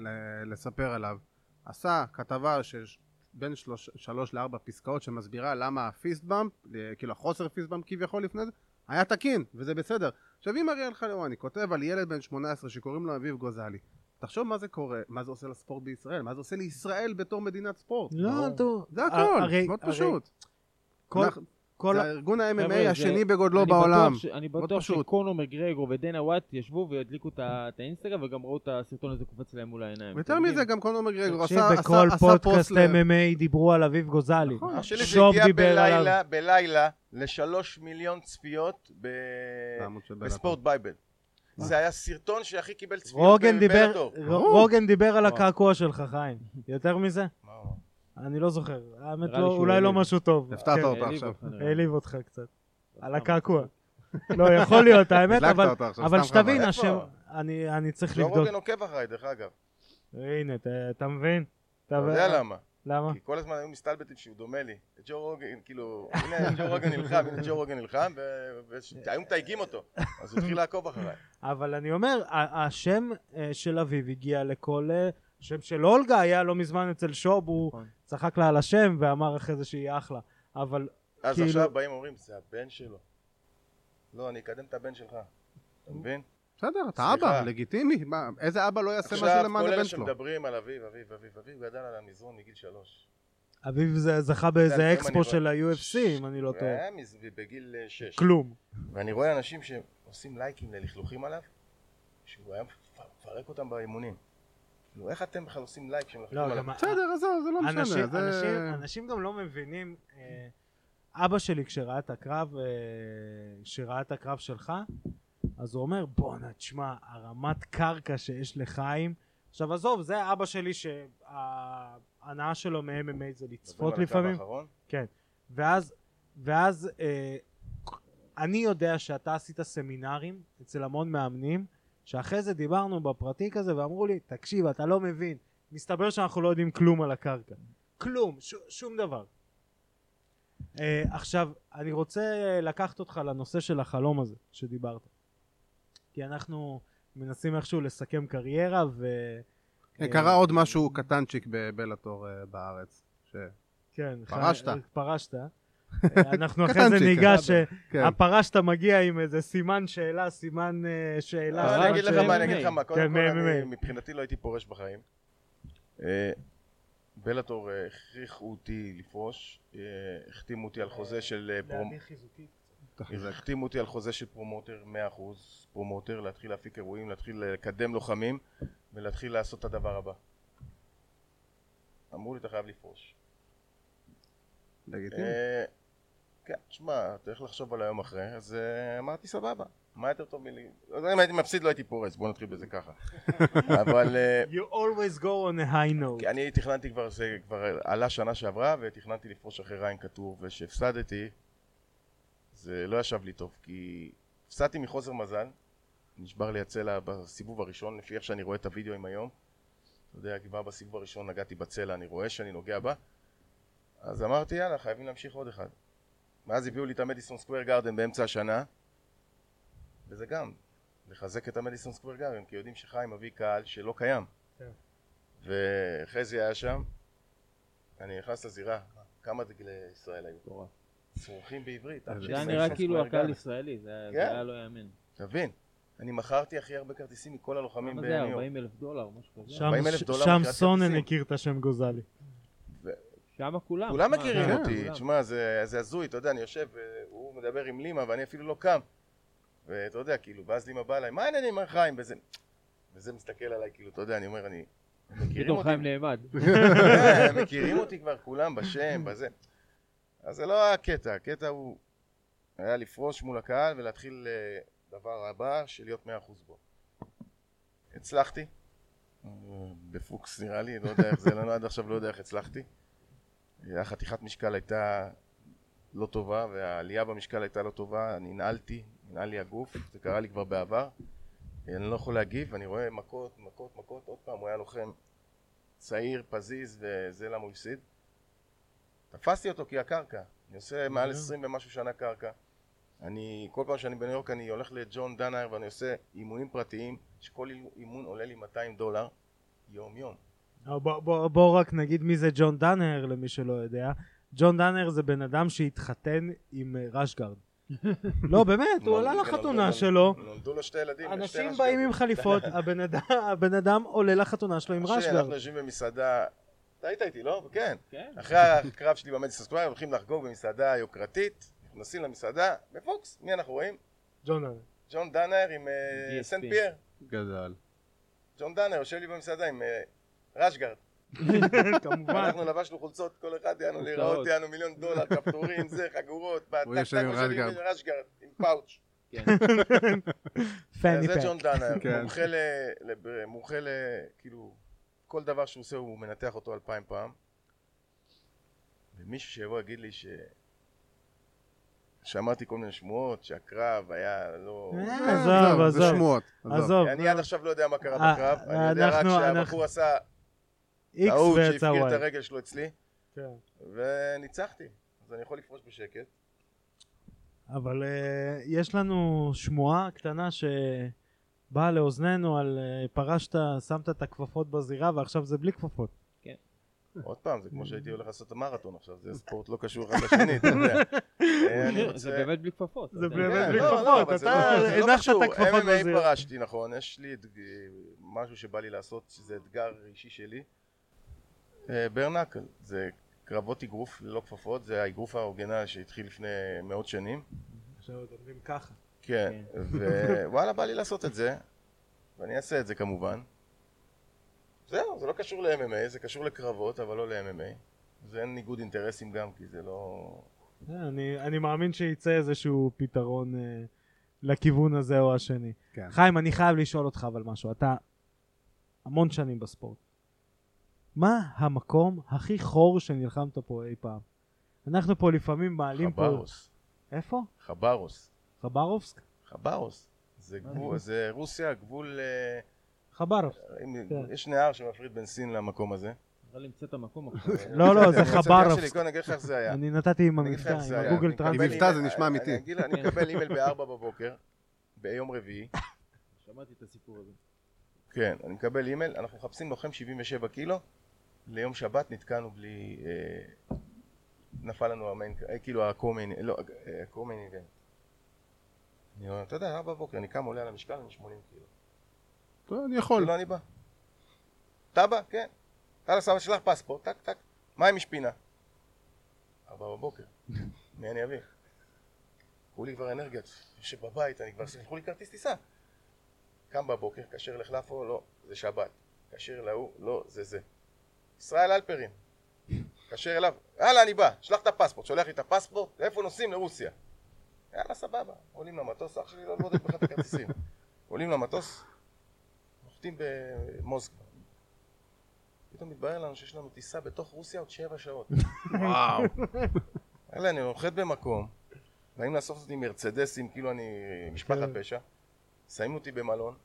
לספר עליו, עשה כתבה של בין שלוש, שלוש לארבע פסקאות שמסבירה למה הפיסט באמפ, אה, כאילו החוסר פיסט באמפ כביכול לפני זה, היה תקין, וזה בסדר. עכשיו אם אריאל חלוואני כותב על ילד בן 18 שקוראים לו אביב גוזלי, תחשוב מה זה קורה, מה זה עושה לספורט בישראל, מה זה עושה לישראל בתור מדינת ספורט. לא. טוב. זה הכל, הרי- מאוד הרי פשוט. כל- זה הארגון ה-MMA חבר'ה, זה- השני בגודלו אני בטוח בעולם. ש- אני בטוח פשוט. שקונור מגרגור ודנה וואט ישבו והדליקו את האינסטגרם וגם ראו את הסרטון הזה קופץ להם מול העיניים. יותר מזה? גם קונור מגרגור תקשיב, עשה עשה- בכל עשה פודקאסט פוסט ל... MMA דיברו על אביב גוזלי. נכון. שוב הגיע דיבר עליו. בלילה, בלילה לשלוש מיליון צפיות ב... בספורט בייבל. זה היה סרטון שהכי קיבל צפיות רוגן דיבר, בבלאטור. ר- ברור. רוגן דיבר על. הקעקוע שלך, חיים. יותר מזה? אני לא זוכר. האמת, לא- אולי לא. משהו טוב. הפתעת כן, העליב עכשיו. העליב אותך קצת. על. הקעקוע. לא, יכול להיות, (laughs) האמת, אבל... שתבין. השם... אני אני צריך ג'ו לבדוק. רוגן עוקב אחריי, דרך אגב. הנה, אתה מבין? אתה יודע למה? למה? כי כל הזמן היו מסתלבטים שהוא דומה לי. ג'ו רוגן, כאילו, הנה ג'ו רוגן נלחם, הנה ג'ו רוגן נלחם, והיו מתייגים אותו. אז הוא התחיל לעקוב אחריי. אבל אני אומר, השם אה, של אביב הגיע לכל... אה, שם של אולגה היה לא מזמן אצל שוב, הוא נכון. צחק לה על השם ואמר אחרי זה שהיא אחלה. אבל אז כאילו- עכשיו באים ואומרים, זה הבן שלו. לא, אני אקדם את הבן שלך. אתה מבין? בסדר, אתה. אבא, לגיטימי. מה, איזה אבא לא יעשה משהו עכשיו, למען כל הבן אלה שלו? שמדברים על אביב, אביב, אביב, אביב, גדל על המזרון מגיל שלוש. אביב זה- זכה באיזה אקספו של ה-UFC, אם אני לא טועה. מז- בגיל אה, שש. כלום. ואני רואה אנשים שעושים לייקים ללכלוכים עליו, שהוא היה מפרק אותם באימונים. כאילו, איך אתם בכלל עושים לייק כשמלכלכים לא, עליו? גם בסדר, עזוב, זה לא משנה. אנשים, זה- אנשים, אנשים גם לא מבינים, אה, אבא שלי כשראה את הקרב, אה, כשראה את הקרב שלך, אז הוא אומר בואנה תשמע הרמת קרקע שיש לחיים עכשיו עזוב זה אבא שלי שההנאה שלו מ-MMA זה לצפות לפעמים האחרון? ואז ואז אה, אני יודע שאתה עשית סמינרים אצל המון מאמנים שאחרי זה דיברנו בפרטי כזה ואמרו לי תקשיב אתה לא מבין מסתבר שאנחנו לא יודעים כלום על הקרקע כלום ש- שום דבר אה, עכשיו אני רוצה לקחת אותך לנושא של החלום הזה שדיברת כי אנחנו מנסים איכשהו לסכם קריירה ו... אה, קרה עוד משהו קטנצ'יק בבלאטור אה, בארץ. ש- כן, פרשת. פרשת. אנחנו אחרי זה ניגש. כן. הפרשת מגיע עם איזה סימן שאלה, סימן אה, שאלה. אני אגיד לך. מה, אני אגיד לך מה, קודם כן, כל אני מבחינתי לא הייתי פורש בחיים. אה, בלאטור אה, הכריחו אותי לפרוש, החתימו אותי על חוזה של פרומ... להביא חיזוקית. תחזק. החתימו אותי על חוזה של promoter, 100% פרומוטר, להתחיל להפיק אירועים, להתחיל לקדם לוחמים ולהתחיל לעשות את הדבר הבא. אמרו לי אתה חייב לפרוש. לגיטימי. כן, תשמע, אתה הולך לחשוב על היום אחרי, אז אה, אמרתי סבבה, מה יותר טוב מלי... אם הייתי מפסיד לא הייתי פורש, בוא נתחיל בזה ככה. (laughs) אבל אה, You always go on a high note. כי אני תכננתי כבר, זה כבר עלה שנה שעברה ותכננתי לפרוש אחרי ריין כתוב וכשהפסדתי זה לא ישב לי טוב כי הפסדתי מחוסר מזל נשבר לי הצלע בסיבוב הראשון לפי איך שאני רואה את הוידאוים היום אתה יודע כבר בסיבוב הראשון נגעתי בצלע אני רואה שאני נוגע בה אז אמרתי יאללה חייבים להמשיך עוד אחד ואז הביאו לי את המדיסון סקוויר גארדן באמצע השנה וזה גם לחזק את המדיסון סקוויר גארדן כי יודעים שחיים מביא קהל שלא קיים כן. וחזי היה שם, אני נכנס לזירה, כמה דגלי ישראל היו? מטורף. צורכים בעברית. זה זה היה נראה כאילו הקהל. ישראלי, זה היה- כן. זה היה לא יאמן. תבין, אני מכרתי הכי הרבה כרטיסים מכל הלוחמים מה בניו זה, יורק. 40 אלף דולר, משהו כזה? שם- 40,000 דולר שם מכירת סונן. הכיר את השם גוזלי. שם כולם. כולם מכירים כן, אותי, כולם. תשמע זה זה הזוי, אתה יודע, אני יושב, והוא מדבר עם לימה ואני אפילו לא קם. ואתה יודע, כאילו, ואז לימה בא אליי, מה העניינים, מה חיים? וזה וזה מסתכל עליי, כאילו, אתה יודע, אני אומר, אני... מכירים פתאום אותי חיים נעמד. (laughs) כן, מכירים אותי כבר כולם בשם, בזה. אז זה לא הקטע, הקטע הוא היה לפרוש מול הקהל ולהתחיל אה, דבר הבא של להיות מאה אחוז בו. הצלחתי, בפוקס נראה לי, לא יודע איך זה, לא עד עכשיו לא יודע איך הצלחתי. החתיכת משקל הייתה לא טובה והעלייה במשקל הייתה לא טובה, אני נעלתי, ננעל לי הגוף, זה קרה לי כבר בעבר. אני לא יכול להגיב, אני רואה מכות, מכות, מכות, עוד פעם הוא היה לוחם צעיר, פזיז, וזה למה הוא הפסיד. תפסתי אותו כי הקרקע, אני עושה מעל עשרים ומשהו שנה קרקע. אני, כל פעם שאני בניו יורק אני הולך לג'ון דנאייר ואני עושה אימונים פרטיים, שכל אימון עולה לי 200 דולר יום יום. בוא, בוא, בוא רק נגיד מי זה ג'ון דאנר למי שלא יודע. ג'ון דאנר זה בן אדם שהתחתן עם אה, רשגרד. (laughs) לא באמת, הוא עלה לחתונה שלו. נולדו לו שתי ילדים. אנשים. באים עם חליפות, (laughs) הבן אדם- עולה לחתונה שלו עם rashguard. אנחנו יושבים במסעדה, אתה היית איתי, לא? כן. כן. אחרי הקרב שלי במדיסון סקווייר הולכים לחגוג במסעדה יוקרתית, נכנסים למסעדה, בפוקס, מי אנחנו רואים? ג'ון דנאהר. ג'ון דנאהר עם אה. סנט פייר. גדל. ג'ון דנאהר יושב לי במסעדה עם אה, rashguard. כמובן. אנחנו לבשנו חולצות, כל אחד יענו להיראות, יענו מיליון דולר, כפתורים, זה, חגורות, הוא יושב עם rashguard. עם rashguard, עם פאוץ'. כן. פני זה פק. ג'ון דאנר, כן. מומחה ל... כאילו, כל דבר שהוא עושה הוא מנתח אותו אלפיים פעם. ומישהו שיבוא יגיד לי ש... שמעתי כל מיני שמועות שהקרב היה לא... אה, עזוב, זה עזוב. שמועות. עזוב. אני עד עכשיו לא יודע מה קרה אה, בקרב, אני יודע רק אנחנו- שהבחור עשה איקס טעות ויצא שהפקיר את וואי. הרגל שלו אצלי, כן. וניצחתי. אז אני יכול לפרוש בשקט. אבל uh, יש לנו שמועה קטנה שבאה לאוזנינו על uh, פרשת, שמת את הכפפות בזירה ועכשיו זה בלי כפפות. עוד פעם, זה כמו שהייתי הולך לעשות את המרתון עכשיו, זה ספורט לא קשור אחד לשני, אתה יודע. (laughs) אה, זה באמת בלי כפפות. זה באמת. כן, בלי לא, כפפות, לא, אתה לא- זה לא הנחת את. הכפפות MMA בזירה. פרשתי, נכון, יש לי משהו שבא לי לעשות, שזה אתגר אישי שלי. אה, ברנקל, זה קרבות אגרוף ללא כפפות, זה האגרוף האורגינל שהתחיל לפני מאות שנים. עכשיו עוד אומרים ככה. כן, ווואלה, בא לי לעשות את זה, ואני אעשה את זה כמובן. זהו, זה לא קשור ל-MMA, זה קשור לקרבות, אבל לא ל-MMA. זה אין ניגוד אינטרסים גם, כי זה לא... אה, אני, אני מאמין שיצא איזשהו פתרון uh, לכיוון הזה או השני. כן. חיים, אני חייב לשאול אותך אבל משהו. אתה המון שנים בספורט. מה המקום הכי חור שנלחמת פה אי פעם? אנחנו פה לפעמים מעלים פה... חברוס. איפה? חברוס. חברובסק? חברוס. זה גבול, זה רוסיה, גבול... אה, חברוב. אם- כן. יש נהר שמפריד בין סין למקום הזה. נראה לי המצאת מקום עכשיו. (laughs) לא, לא, זה חברובסק. קודם אני אגיד לך איך זה היה. אני נתתי עם המבטא, עם. הגוגל. מקבל עם מבטא זה נשמע אני- אמיתי. אני מקבל אימייל בארבע בבוקר, ביום רביעי. שמעתי את הסיפור הזה. כן, אני מקבל אימייל, אנחנו מחפשים לוחם 77 קילו, ליום שבת נתקענו בלי... אה, נפל לנו המיין, אה, כאילו הקומיין, לא, אה, הקומיין איבנט. אני אומר, אתה יודע, ארבע בבוקר, אני קם, עולה על המשקל, אני 80 קילו. טוב, אני יכול. לא, אני בא. אתה בא? כן. יאללה, סבא שלך פספורט, טק, טק. מה עם משפינה? ארבע בבוקר. (laughs) מי אני אביא? קחו לי כבר אנרגיות. יושב בבית, אני כבר... שלחו לי כרטיס טיסה. קם בבוקר, כשר לחלפו, לא, זה שבת. כשר להוא, לא, זה זה. ישראל אלפרין. כשר אליו, יאללה, אני בא. שלח את הפספורט. שולח לי את הפספורט, לאיפה נוסעים? לרוסיה. יאללה, סבבה. עולים למטוס, אח שלי לא בודק בכלל את הכרטיסים. עולים למטוס, נוחתים במוסקבה. פתאום מתברר לנו שיש לנו טיסה בתוך רוסיה עוד שבע שעות. וואו. יאללה, אני נוחת במקום, באים לאסוף אותי מרצדסים, כאילו אני משפחת כן. פשע, שמים אותי במלון,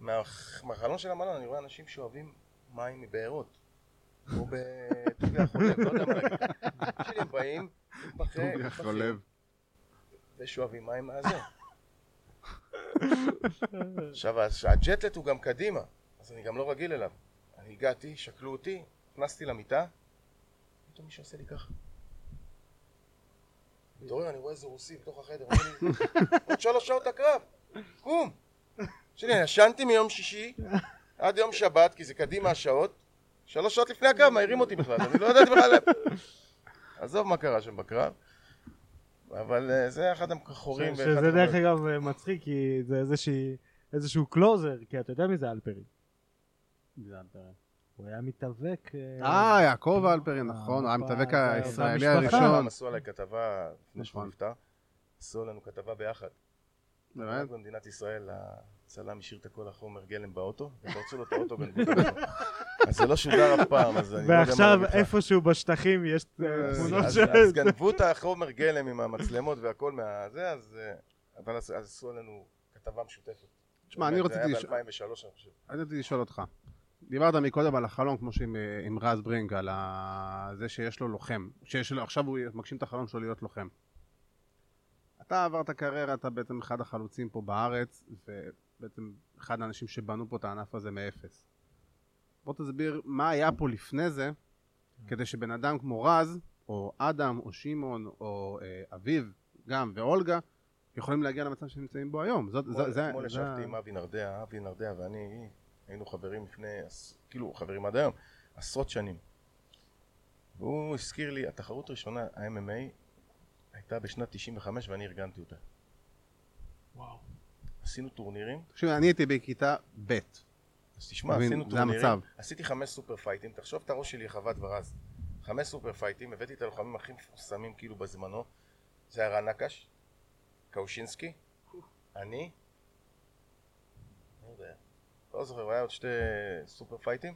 מה- מהחלון של המלון אני רואה אנשים שואבים מים מבארות, או בטוביה חולב, לא יודע מה להגיד. הם באים, טוביה חולב. ושואבים מים מהזה. עכשיו, הג'טלט הוא גם קדימה, אז אני גם לא רגיל אליו. אני הגעתי, שקלו אותי, נכנסתי למיטה, פתאום מישהו עושה לי ככה. מתעורר, אני רואה איזה רוסי בתוך החדר, אומר לי, עוד שלוש שעות הקרב, קום. שלי, אני ישנתי מיום שישי עד יום שבת, כי זה קדימה השעות, שלוש שעות לפני הקרב מעירים אותי בכלל, אני לא ידעתי בכלל... עזוב מה קרה שם בקרב, אבל אה, זה אחד החורים. ואחד שזה דרך. אגב אה, מצחיק, כי זה איזושהי- איזשהו closure, כי אתה יודע מי זה אלפרי. הוא היה מתאבק... אה, יעקב אלפרין, נכון, הוא היה אה, המתאבק זה- הישראלי. הראשון. עשו עליי כתבה, לפני שהוא נכון. נפטר, עשו לנו כתבה ביחד. באמת? במדינת ישראל, צלם השאיר את כל החומר גלם באוטו, ופרצו לו את האוטו בנקודה. אז זה לא שודר אף פעם, אז אני לא יודע מה ועכשיו. איפשהו בשטחים יש אה, אז- תמונות של... אז גנבו את החומר גלם עם המצלמות והכל מהזה, אז... אה, אבל אז עשו עלינו כתבה משותפת. תשמע, אני רציתי... זה היה ב-2003 אני חושב. אני רציתי לשאול אותך. דיברת מקודם על החלום, כמו שעם אה, עם רז ברינג, על ה- זה שיש לו לוחם. שיש לו, עכשיו הוא מגשים את החלום שלו להיות לוחם. אתה עברת קריירה, אתה בעצם אחד החלוצים פה בארץ, ובעצם אחד האנשים שבנו פה את הענף הזה מאפס. בוא תסביר מה היה פה לפני זה, כדי שבן אדם כמו רז, או אדם, או שמעון, או אה, אביב, גם, ואולגה, יכולים להגיע למצב שהם נמצאים בו היום. זאת, זה, זה, אתמול זה, ישבתי עם אבי נרדע, אבי נרדע ואני היינו חברים לפני, כאילו חברים עד היום, עשרות שנים. והוא הזכיר לי, התחרות הראשונה, ה-MMA, הייתה בשנת 95 ואני ארגנתי אותה. וואו. עשינו טורנירים, תקשיב, אני הייתי בכיתה ב'. אז תשמע, עשינו זה טורנירים, המצב. עשיתי חמש super fight ים, תחשוב את הראש שלי חוות ורז. חמש super fight ים, הבאתי את הלוחמים הכי מפורסמים כאילו בזמנו, זה היה רן נקש, קאושינסקי, אני, לא יודע, לא זוכר, היה עוד שתי super fight ים,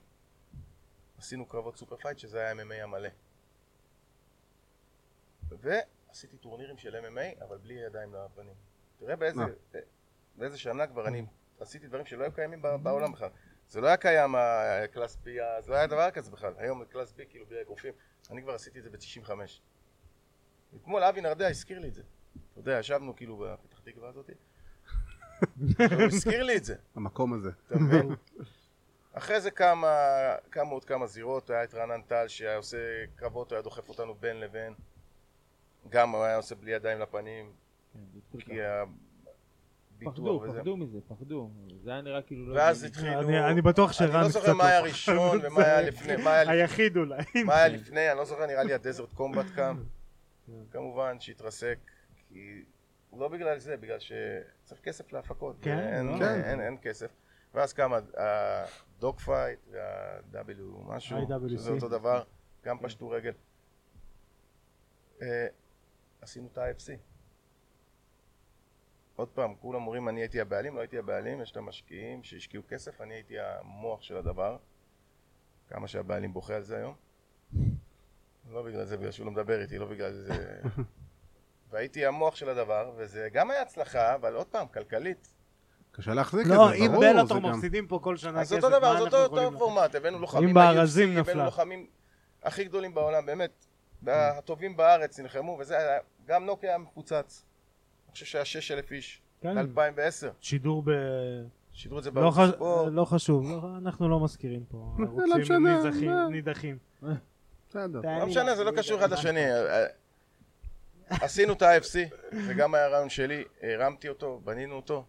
עשינו קרבות super fight שזה היה MMA המלא. ועשיתי טורנירים של MMA אבל בלי ידיים לפנים. תראה באיזה? באיזה שנה כבר אני עשיתי דברים שלא היו קיימים בעולם בכלל. זה לא היה קיים ה class B, זה לא היה דבר כזה בכלל. היום class B כאילו בלי אגרופים. אני כבר עשיתי את זה ב-95. אתמול אבי נרדע הזכיר לי את זה. אתה יודע, ישבנו כאילו בפתח תקווה הזאתי. הוא הזכיר לי את זה. (laughs) המקום הזה. אתה מבין? אחרי זה כמה, קמו עוד כמה זירות, היה את רענן טל שהיה עושה קרבות, היה דוחף אותנו בין לבין. גם הוא היה עושה בלי ידיים לפנים, כן, כי הביטוח פחדו. פחדו מזה, פחדו. זה היה נראה כאילו לא... ואז. התחילו... אני- אני בטוח אני שרן לא קצת זוכר מה היה לא ראשון. ומה (laughs) היה לפני. היחיד אולי. מה היה לפני, אני לא זוכר, נראה לי הדזרט קומבט קם. כמובן שהתרסק, כי לא בגלל זה, בגלל שצריך כסף להפקות. כן, אין- לא. אין כסף. ואז קם ה dog fight וה-W משהו, IWC. שזה אותו דבר, גם פשטו רגל. אה, עשינו את ה-IFC. עוד פעם, כולם אומרים אני הייתי הבעלים, לא הייתי הבעלים, יש את המשקיעים שהשקיעו כסף, אני הייתי המוח של הדבר. כמה שהבעלים בוכה על זה היום. לא בגלל זה, בגלל שהוא לא מדבר איתי, לא בגלל זה. (laughs) והייתי המוח של הדבר, וזה גם היה הצלחה, אבל עוד פעם, כלכלית. קשה להחזיק את זה, לא, אם ברור, בלאטור זה מפסידים פה כל שנה אז כסף, אותו דבר, מה זה אנחנו אותו יכולים אותו לעשות? פורמט, הבאנו לוחמים אם הבאנו. לוחמים הכי גדולים בעולם, באמת. הטובים בארץ נלחמו, וזה היה, גם נוקי היה מפוצץ. חושב שהיה 6,000 איש, כן. ב-2010. שידור ב... שידרו את זה לא בערוץ ח- ספורט. לא חשוב, לא- אנחנו לא מזכירים פה לא ערוצים מה? נידחים. בסדר. לא משנה, זה לא קשור אחד לשני. עשינו את ה-IFC, זה גם היה רעיון שלי, הרמתי אותו, בנינו אותו.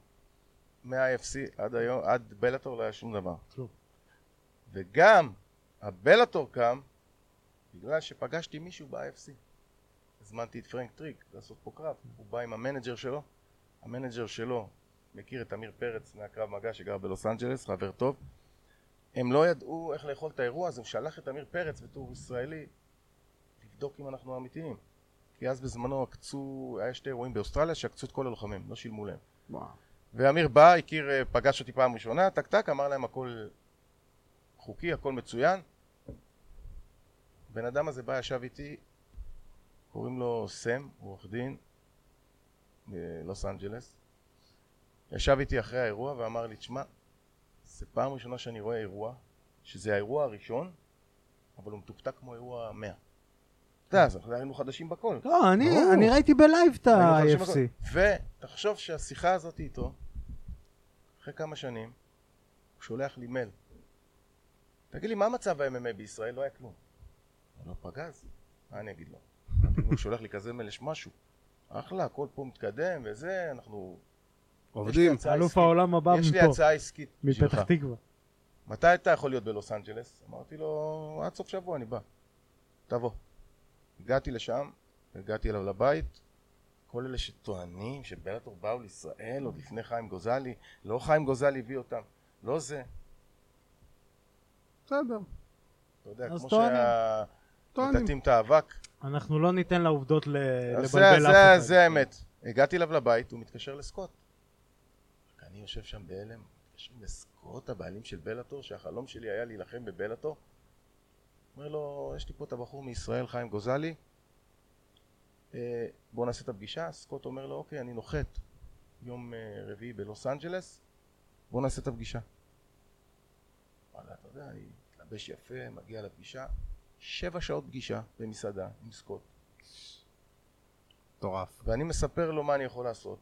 מה-IFC עד היום, עד בלאטור לא היה שום דבר. וגם הבלאטור קם בגלל שפגשתי מישהו ב-IFC. הזמנתי את פרנק טריג לעשות פה קרב, הוא בא עם המנג'ר שלו, המנג'ר שלו מכיר את אמיר פרץ מהקרב מגע שגר בלוס אנג'לס, חבר טוב. הם לא ידעו איך לאכול את האירוע הזה, הוא שלח את אמיר פרץ בתור ישראלי לבדוק אם אנחנו אמיתיים. כי אז בזמנו עקצו, היה שתי אירועים באוסטרליה שעקצו את כל הלוחמים, לא שילמו להם. וואו. ואמיר בא, הכיר, אה, פגש אותי פעם ראשונה, טק טק, אמר להם הכל חוקי, הכל מצוין. בן אדם הזה בא, ישב איתי, קוראים לו סם, הוא עורך דין בלוס אנג'לס. ישב איתי אחרי האירוע ואמר לי, תשמע, זו פעם ראשונה שאני רואה אירוע, שזה האירוע הראשון, אבל הוא מתוקתק כמו אירוע 100. אתה יודע, אנחנו היינו חדשים בכל. לא, אני-. אני ראיתי ב live את ה-IFC. ותחשוב שהשיחה הזאת איתו, אחרי כמה שנים, הוא שולח לי מייל. תגיד לי, מה מצב ה-MMA בישראל? לא היה כלום. הוא לא פגז. מה אני אגיד לו? הוא שולח לי כזה מייל, יש משהו. אחלה, הכל פה מתקדם וזה, אנחנו... עובדים. אלוף. העולם הבא יש לי מפה, הצעה עסקית בשבילך. מפתח תקווה. מתי אתה יכול להיות בלוס אנג'לס? אמרתי לו, עד סוף שבוע אני בא. תבוא. הגעתי לשם, הגעתי אליו לבית, כל אלה שטוענים שבלאטור באו לישראל עוד לפני חיים גוזלי, לא חיים גוזלי הביא אותם, לא זה. בסדר. אתה יודע, כמו טוענים. שה... מטאטאים את האבק. אנחנו לא ניתן לעובדות ל- לבלבל זה, אף זה, אחד. זה האמת. הגעתי אליו לבית, הוא מתקשר לסקוט. אני יושב שם בהלם, מתקשרים לסקוט, הבעלים של בלאטור, שהחלום שלי היה להילחם בבלאטור. אומר לו, יש לי פה את הבחור מישראל, חיים גוזלי, אה, בוא נעשה את הפגישה. סקוט אומר לו, אוקיי, אני נוחת יום אה, רביעי בלוס אנג'לס, בוא נעשה את הפגישה. וואלה, אתה יודע, אני מתלבש יפה, מגיע לפגישה, שבע שעות פגישה במסעדה עם סקוט. מטורף. ואני מספר לו מה אני יכול לעשות.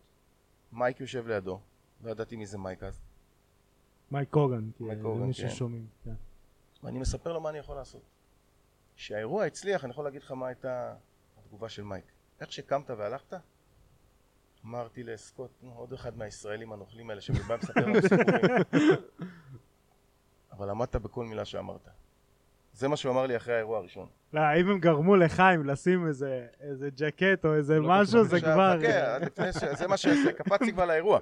מייק יושב לידו, לא ידעתי מי זה מייק אז. מייק קוגן, כי מייק זה קוגן, מי כן. ששומעים. כן. ואני מספר לו מה אני יכול לעשות. כשהאירוע הצליח, אני יכול להגיד לך מה הייתה התגובה של מייק. איך שקמת והלכת, אמרתי לסקוט, נו, עוד אחד מהישראלים הנוכלים האלה שבא מספר לנו סיפורים. (laughs) אבל עמדת בכל מילה שאמרת. זה מה שהוא אמר לי אחרי האירוע הראשון. לא, אם הם גרמו לחיים לשים איזה- איזה ג'קט או איזה לא משהו, זה כבר... חכה. זה מה שעשה, קפצתי כבר לאירוע.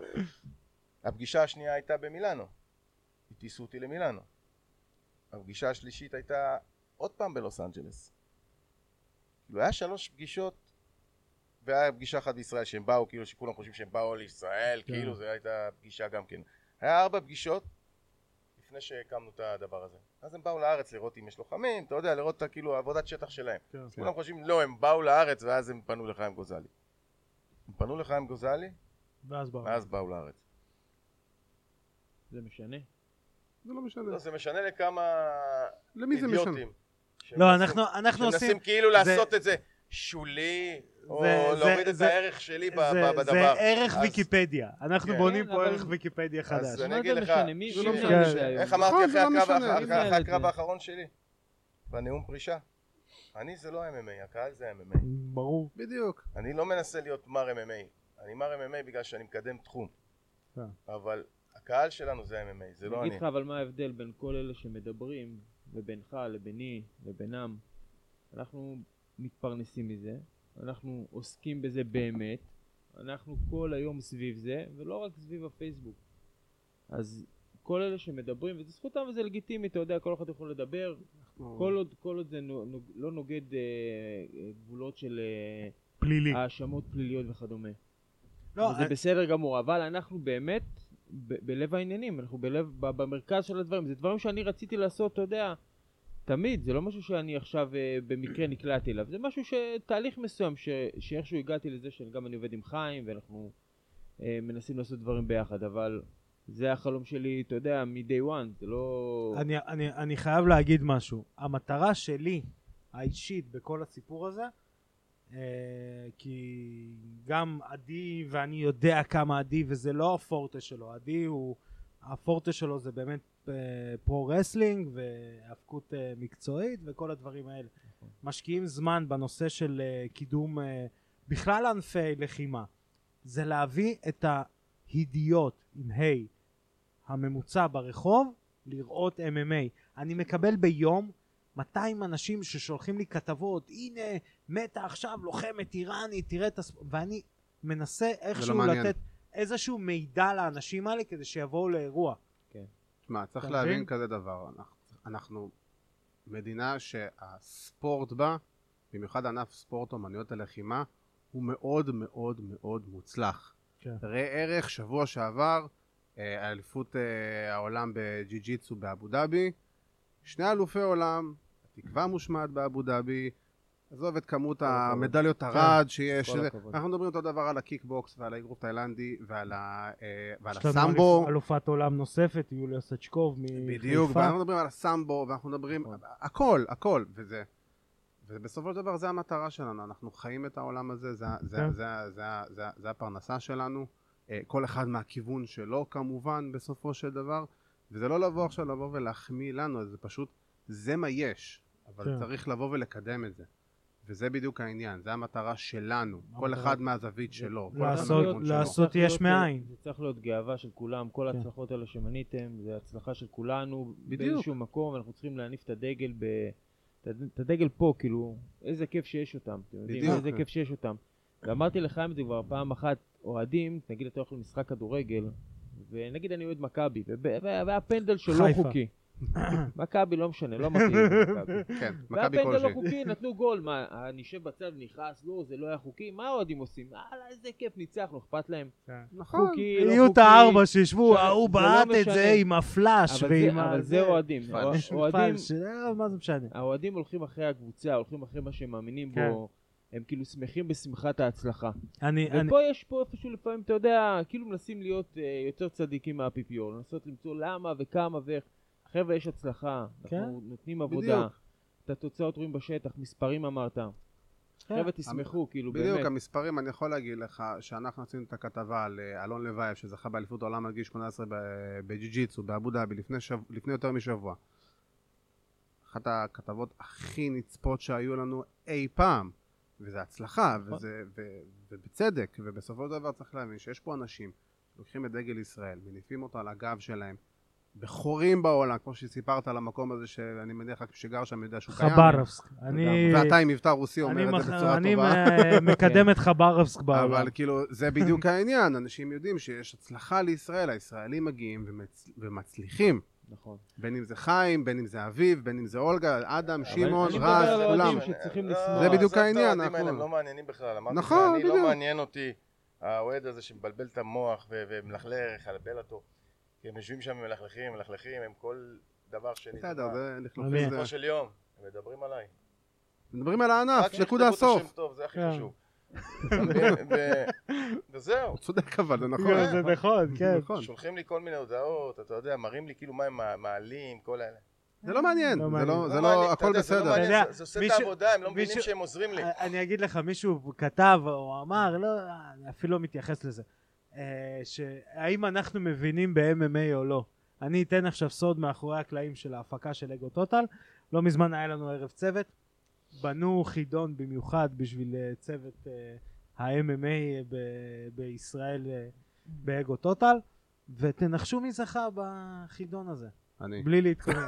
הפגישה השנייה הייתה במילאנו. הטיסו אותי למילאנו. הפגישה השלישית הייתה עוד פעם בלוס אנג'לס. כאילו היה שלוש פגישות והיה פגישה אחת בישראל שהם באו כאילו שכולם חושבים שהם באו לישראל כן. כאילו זו הייתה פגישה גם כן היה ארבע פגישות לפני שהקמנו את הדבר הזה אז הם באו לארץ לראות אם יש לוחמים אתה יודע לראות את כאילו עבודת שטח שלהם כן. כולם חושבים לא הם באו לארץ ואז הם פנו לחיים גוזלי הם פנו לחיים גוזלי ואז באו. ואז באו לארץ זה משנה. זה לא משנה. לא, זה משנה לכמה למי זה משנה? לא, אנחנו אנחנו עושים... שמנסים כאילו זה- לעשות את זה שולי או זה- זה- להוריד את זה- הערך שלי זה- ב- זה בדבר ערך אז- ויקיפדיה. אנחנו כן. בונים פה אבל- ערך ויקיפדיה חדש. אז אני מה אגיד זה לך? מי זה לא משנה. כן. זה? איך אמרתי נכון, אחרי זה לא הקרב זה? האחרון שלי בנאום פרישה אני זה לא MMA, הקהל זה MMA ברור. בדיוק. אני לא מנסה להיות מר MMA אני מר MMA בגלל שאני מקדם תחום כן. אבל הקהל שלנו זה MMA, זה לא אני אני אגיד לך אבל מה ההבדל בין כל אלה שמדברים ובינך לביני לבינם אנחנו מתפרנסים מזה אנחנו עוסקים בזה באמת. אנחנו כל היום סביב זה ולא רק סביב הפייסבוק. אז כל אלה שמדברים וזה זכותם וזה לגיטימי אתה יודע כל אחד יכול לדבר. כל עוד, כל עוד זה נו- נוג- לא נוגד אה, אה, גבולות של אה, פלילי. האשמות פליליות וכדומה. לא, וזה אני- בסדר גמור, אבל אנחנו באמת ב- בלב העניינים, אנחנו בלב, ב- במרכז של הדברים, זה דברים שאני רציתי לעשות, אתה יודע, תמיד, זה לא משהו שאני עכשיו אה, במקרה נקלעתי אליו, זה משהו שתהליך מסוים, ש, שאיכשהו הגעתי לזה שגם אני עובד עם חיים, ואנחנו אה, מנסים לעשות דברים ביחד, אבל זה החלום שלי, אתה יודע, מ-day one, זה לא... אני, אני, אני חייב להגיד משהו. המטרה שלי, האישית, בכל הסיפור הזה, אה, כי גם עדי, ואני יודע כמה עדי, וזה לא הפורטה שלו, עדי הוא, הפורטה שלו זה באמת pro-wrestling והאבקות אה, מקצועית וכל הדברים האלה. משקיעים זמן בנושא של אה, קידום אה, בכלל ענפי לחימה. זה להביא את ההידיוט עם ה' הממוצע ברחוב לראות MMA. אני מקבל ביום 200 אנשים ששולחים לי כתבות, הנה מתה עכשיו לוחמת איראנית, תראה את הספורט, ואני מנסה איכשהו מעניין. לתת איזשהו מידע לאנשים האלה כדי שיבואו לאירוע. תשמע, צריך אתה להבין? כזה דבר. אנחנו- אנחנו מדינה שהספורט בה, במיוחד ענף ספורט אומנויות הלחימה, הוא מאוד מאוד מאוד מוצלח. כן. ראה ערך, שבוע שעבר, אה, אליפות אה, העולם בג'י-ג'יצו באבו דאבי, שני אלופי עולם, התקווה מושמעת באבו דאבי, עזוב את כמות המדליות שיש, כל שזה- הכבוד. אנחנו מדברים אותו דבר על הקיקבוקס ועל האגרוף תאילנדי ועל ה- אה, ועל יש לנו הסמבו. אלופ- אלופת עולם נוספת, יוליה סצ'קוב בדיוק, מחיפה. ואנחנו מדברים על הסמבו, ואנחנו מדברים, נכון. הכל, הכל, וזה, ובסופו של דבר זה המטרה שלנו, אנחנו חיים את העולם הזה, זה, זה, כן. זה, זה, זה, זה, זה הפרנסה שלנו, אה, כל אחד מהכיוון שלו כמובן בסופו של דבר, וזה לא לבוא עכשיו לבוא ולהחמיא לנו, זה פשוט, זה מה יש, אבל כן. צריך לבוא ולקדם את זה. וזה בדיוק העניין, זה המטרה שלנו, כל אחד מהזווית שלו, לעשות- יש מאין. זה צריך להיות גאווה של כולם, כל כן. ההצלחות האלה שמניתם, זה הצלחה של כולנו, בדיוק. באיזשהו מקום, אנחנו צריכים להניף את הדגל ב... את הד- את הדגל פה, כאילו, איזה כיף שיש אותם, אתם יודעים, בדיוק. איזה כיף שיש אותם. ואמרתי לחיים את זה כבר פעם אחת, אוהדים, נגיד אתה הולך למשחק כדורגל, ונגיד אני אוהד מכבי, והפנדל שלו חיפה. חוקי, (coughs) מכבי לא משנה, לא מתאים. מכבי. (laughs) כן, מכבי והפנדל לא כלשהי. חוקי, נתנו גול, מה, נשב בצד, נכעס, לא, זה לא היה חוקי, מה האוהדים עושים? יאללה, איזה כיף, ניצח, לא אכפת להם. נכון. חוקי, לא יהיו את. הארבע שישבו, ש- ההוא לא בעט את. זה עם הפלאש אבל ועם זה- ה... אבל זה אוהדים. אוהדים, אה, מה זה משנה? האוהדים הולכים אחרי הקבוצה, הולכים אחרי מה שהם מאמינים כן. בו. הם כאילו שמחים בשמחת ההצלחה. אני, אני, ופה יש פה איפשהו לפעמים, אתה יודע, כאילו מנסים להיות אה, יותר צדיקים מהאפיפיור, לנסות למצוא למה וכמה ואיך. חבר'ה, יש הצלחה, כן. אנחנו נותנים עבודה, בדיוק. את התוצאות רואים בשטח, מספרים אמרת. כן. חבר'ה, תשמחו, כאילו, בדיוק, באמת. המספרים, אני יכול להגיד לך שאנחנו עשינו את הכתבה על אה, אלון לבייב, שזכה באליפות העולם עד גיל 18 ב- בג'י-ג'יצו, באבו דאבי, לפני, שב... לפני יותר משבוע. אחת הכתבות הכי נצפות שהיו לנו אי פעם, וזה הצלחה, נכון. וזה, ו... ובצדק, ובסופו של דבר צריך להבין שיש פה אנשים לוקחים את דגל ישראל, מניפים אותו על הגב שלהם, בחורים בעולם, כמו שסיפרת על המקום הזה שאני מניח רק שגר שם יודע שהוא קיים. חברבסק. אני... ואתה עם מבטא רוסי אני אומר את מח- זה בצורה אני טובה. אה, (laughs) מקדם את חברבסק בעולם. אבל כאילו, זה בדיוק העניין, אנשים יודעים שיש הצלחה לישראל, הישראלים מגיעים ומצ... ומצליחים. נכון. בין אם זה חיים, בין אם זה אביב, בין אם זה אולגה, אדם, שמעון, אני רז, כולם. לא. זה בדיוק העניין, האוהדים אנחנו- האלה, הם לא מעניינים בכלל, אמרתי לך, נכון, אני בדיוק. לא מעניין אותי האוהד הזה שמבלבל את המוח ומלכלך על בלאטור. כי הם יושבים שם ומלכלכים, מלכלכים, הם כל דבר שני. בסדר, זה זה... בסופו של יום, הם מדברים עליי. מדברים על רק הענף, שיכתבו נקודה את השם. טוב, זה הכי כן. חשוב. (laughs) וזהו. הוא צודק אבל, זה נכון. כן, זה נכון, כן. נכון. שולחים לי כל מיני הודעות, אתה יודע, מראים לי כאילו מה הם מע- מעלים, כל האלה. זה לא מעניין, לא זה מעניין. לא, זה לא, הכל לא בסדר. זה- עושה את העבודה, הם לא מבינים שהם עוזרים לי. אני אגיד לך, מישהו כתב או אמר, לא, אני אפילו לא מתייחס לזה, אה, שהאם אנחנו מבינים ב-MMA או לא. אני אתן עכשיו סוד מאחורי הקלעים של ההפקה של אגו טוטל. לא מזמן היה לנו ערב צוות. בנו חידון במיוחד בשביל אה, צוות אה, ה-MMA ב- בישראל אה, באגו טוטל, ותנחשו מי זכה בחידון הזה, אני. בלי להתכונן.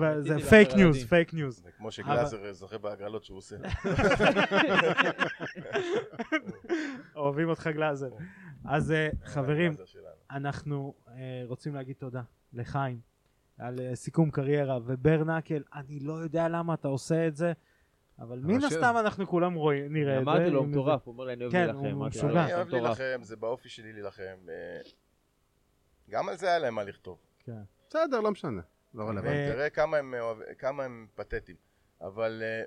רציתי fake news. fake news. זה כמו שגלאזר זוכה בהגרלות שהוא עושה. (laughs) אוהבים אותך גלאזר. אז אה, חברים, הגלאזר שלנו. אנחנו אה, רוצים להגיד תודה לחיים על אה, סיכום קריירה וברנקל, אני לא יודע למה אתה עושה את זה, אבל מן הסתם אנחנו כולם רואים, נראה את זה. אמרתי לו, הוא מטורף, הוא אומר לי, אני אוהב כן, להילחם. הוא אמרתי משוגע. לו, אני אוהב מטורף. להילחם, זה באופי שלי להילחם. אה, גם על זה היה להם מה לכתוב. כן. בסדר, לא משנה. לא רלוונטי. אה, תראה כמה הם אוהב- כמה הם פתטיים. אבל אה,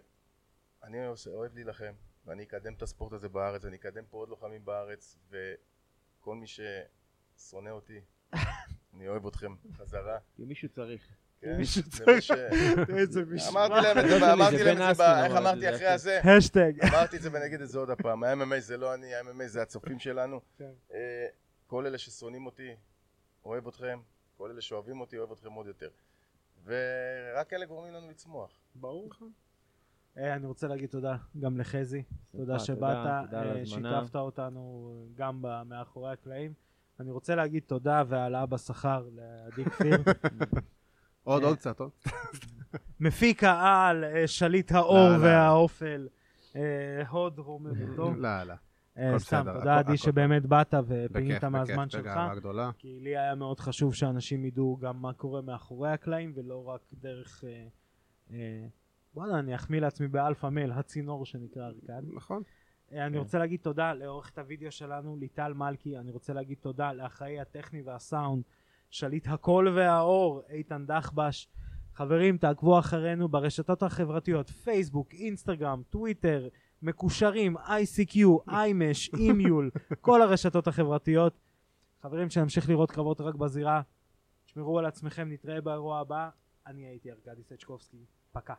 אני אוהב להילחם, ואני אקדם את הספורט הזה בארץ, אני אקדם פה עוד לוחמים בארץ, וכל מי ששונא אותי, (laughs) אני אוהב אתכם חזרה. כי מישהו צריך. כן? מישהו צריך. (laughs) איזה משמע. אמרתי להם את זה שלי, אמרתי להם את זה, איך אמרתי אחרי. הזה? השטג. (laughs) אמרתי את זה ונגיד את זה עוד הפעם, ה-MMA זה לא אני, ה-MMA זה הצופים שלנו. כן. אה, כל אלה ששונאים אותי, אוהב אתכם, כל אלה שאוהבים אותי, אוהב אתכם עוד יותר. ורק אלה גורמים לנו לצמוח. ברור. אה, אני רוצה להגיד תודה גם לחזי, תודה תודה, שבאת, תודה על אה. שיתפת אותנו גם מאחורי הקלעים. אני רוצה להגיד תודה והעלאה בשכר לעדי כפיר, (laughs) עוד, אה, עוד קצת, עוד. מפיק העל, שליט האור. והאופל, הוד רוממותו. לא, לא. (laughs) אה, סתם, תודה עדי שבאמת באת ופינית מהזמן שלך. כי לי היה מאוד חשוב שאנשים ידעו גם מה קורה מאחורי הקלעים ולא רק דרך... אה, אה, וואלה, אני אחמיא לעצמי באלפא male, הצינור שנקרא ארכד. נכון. אני כן. רוצה להגיד תודה לעורכת הוידאו שלנו, ליטל מלכי, אני רוצה להגיד תודה לאחראי הטכני והסאונד, שליט הקול והאור, איתן דחבש. חברים, תעקבו אחרינו ברשתות החברתיות, פייסבוק, אינסטגרם, טוויטר, מקושרים, ICQ, iMesh, אימיול, כל הרשתות החברתיות. חברים, שנמשיך לראות קרבות רק בזירה. תשמרו על עצמכם, נתראה באירוע הבא. אני הייתי ארגדי סצ'קובסקי, פקע.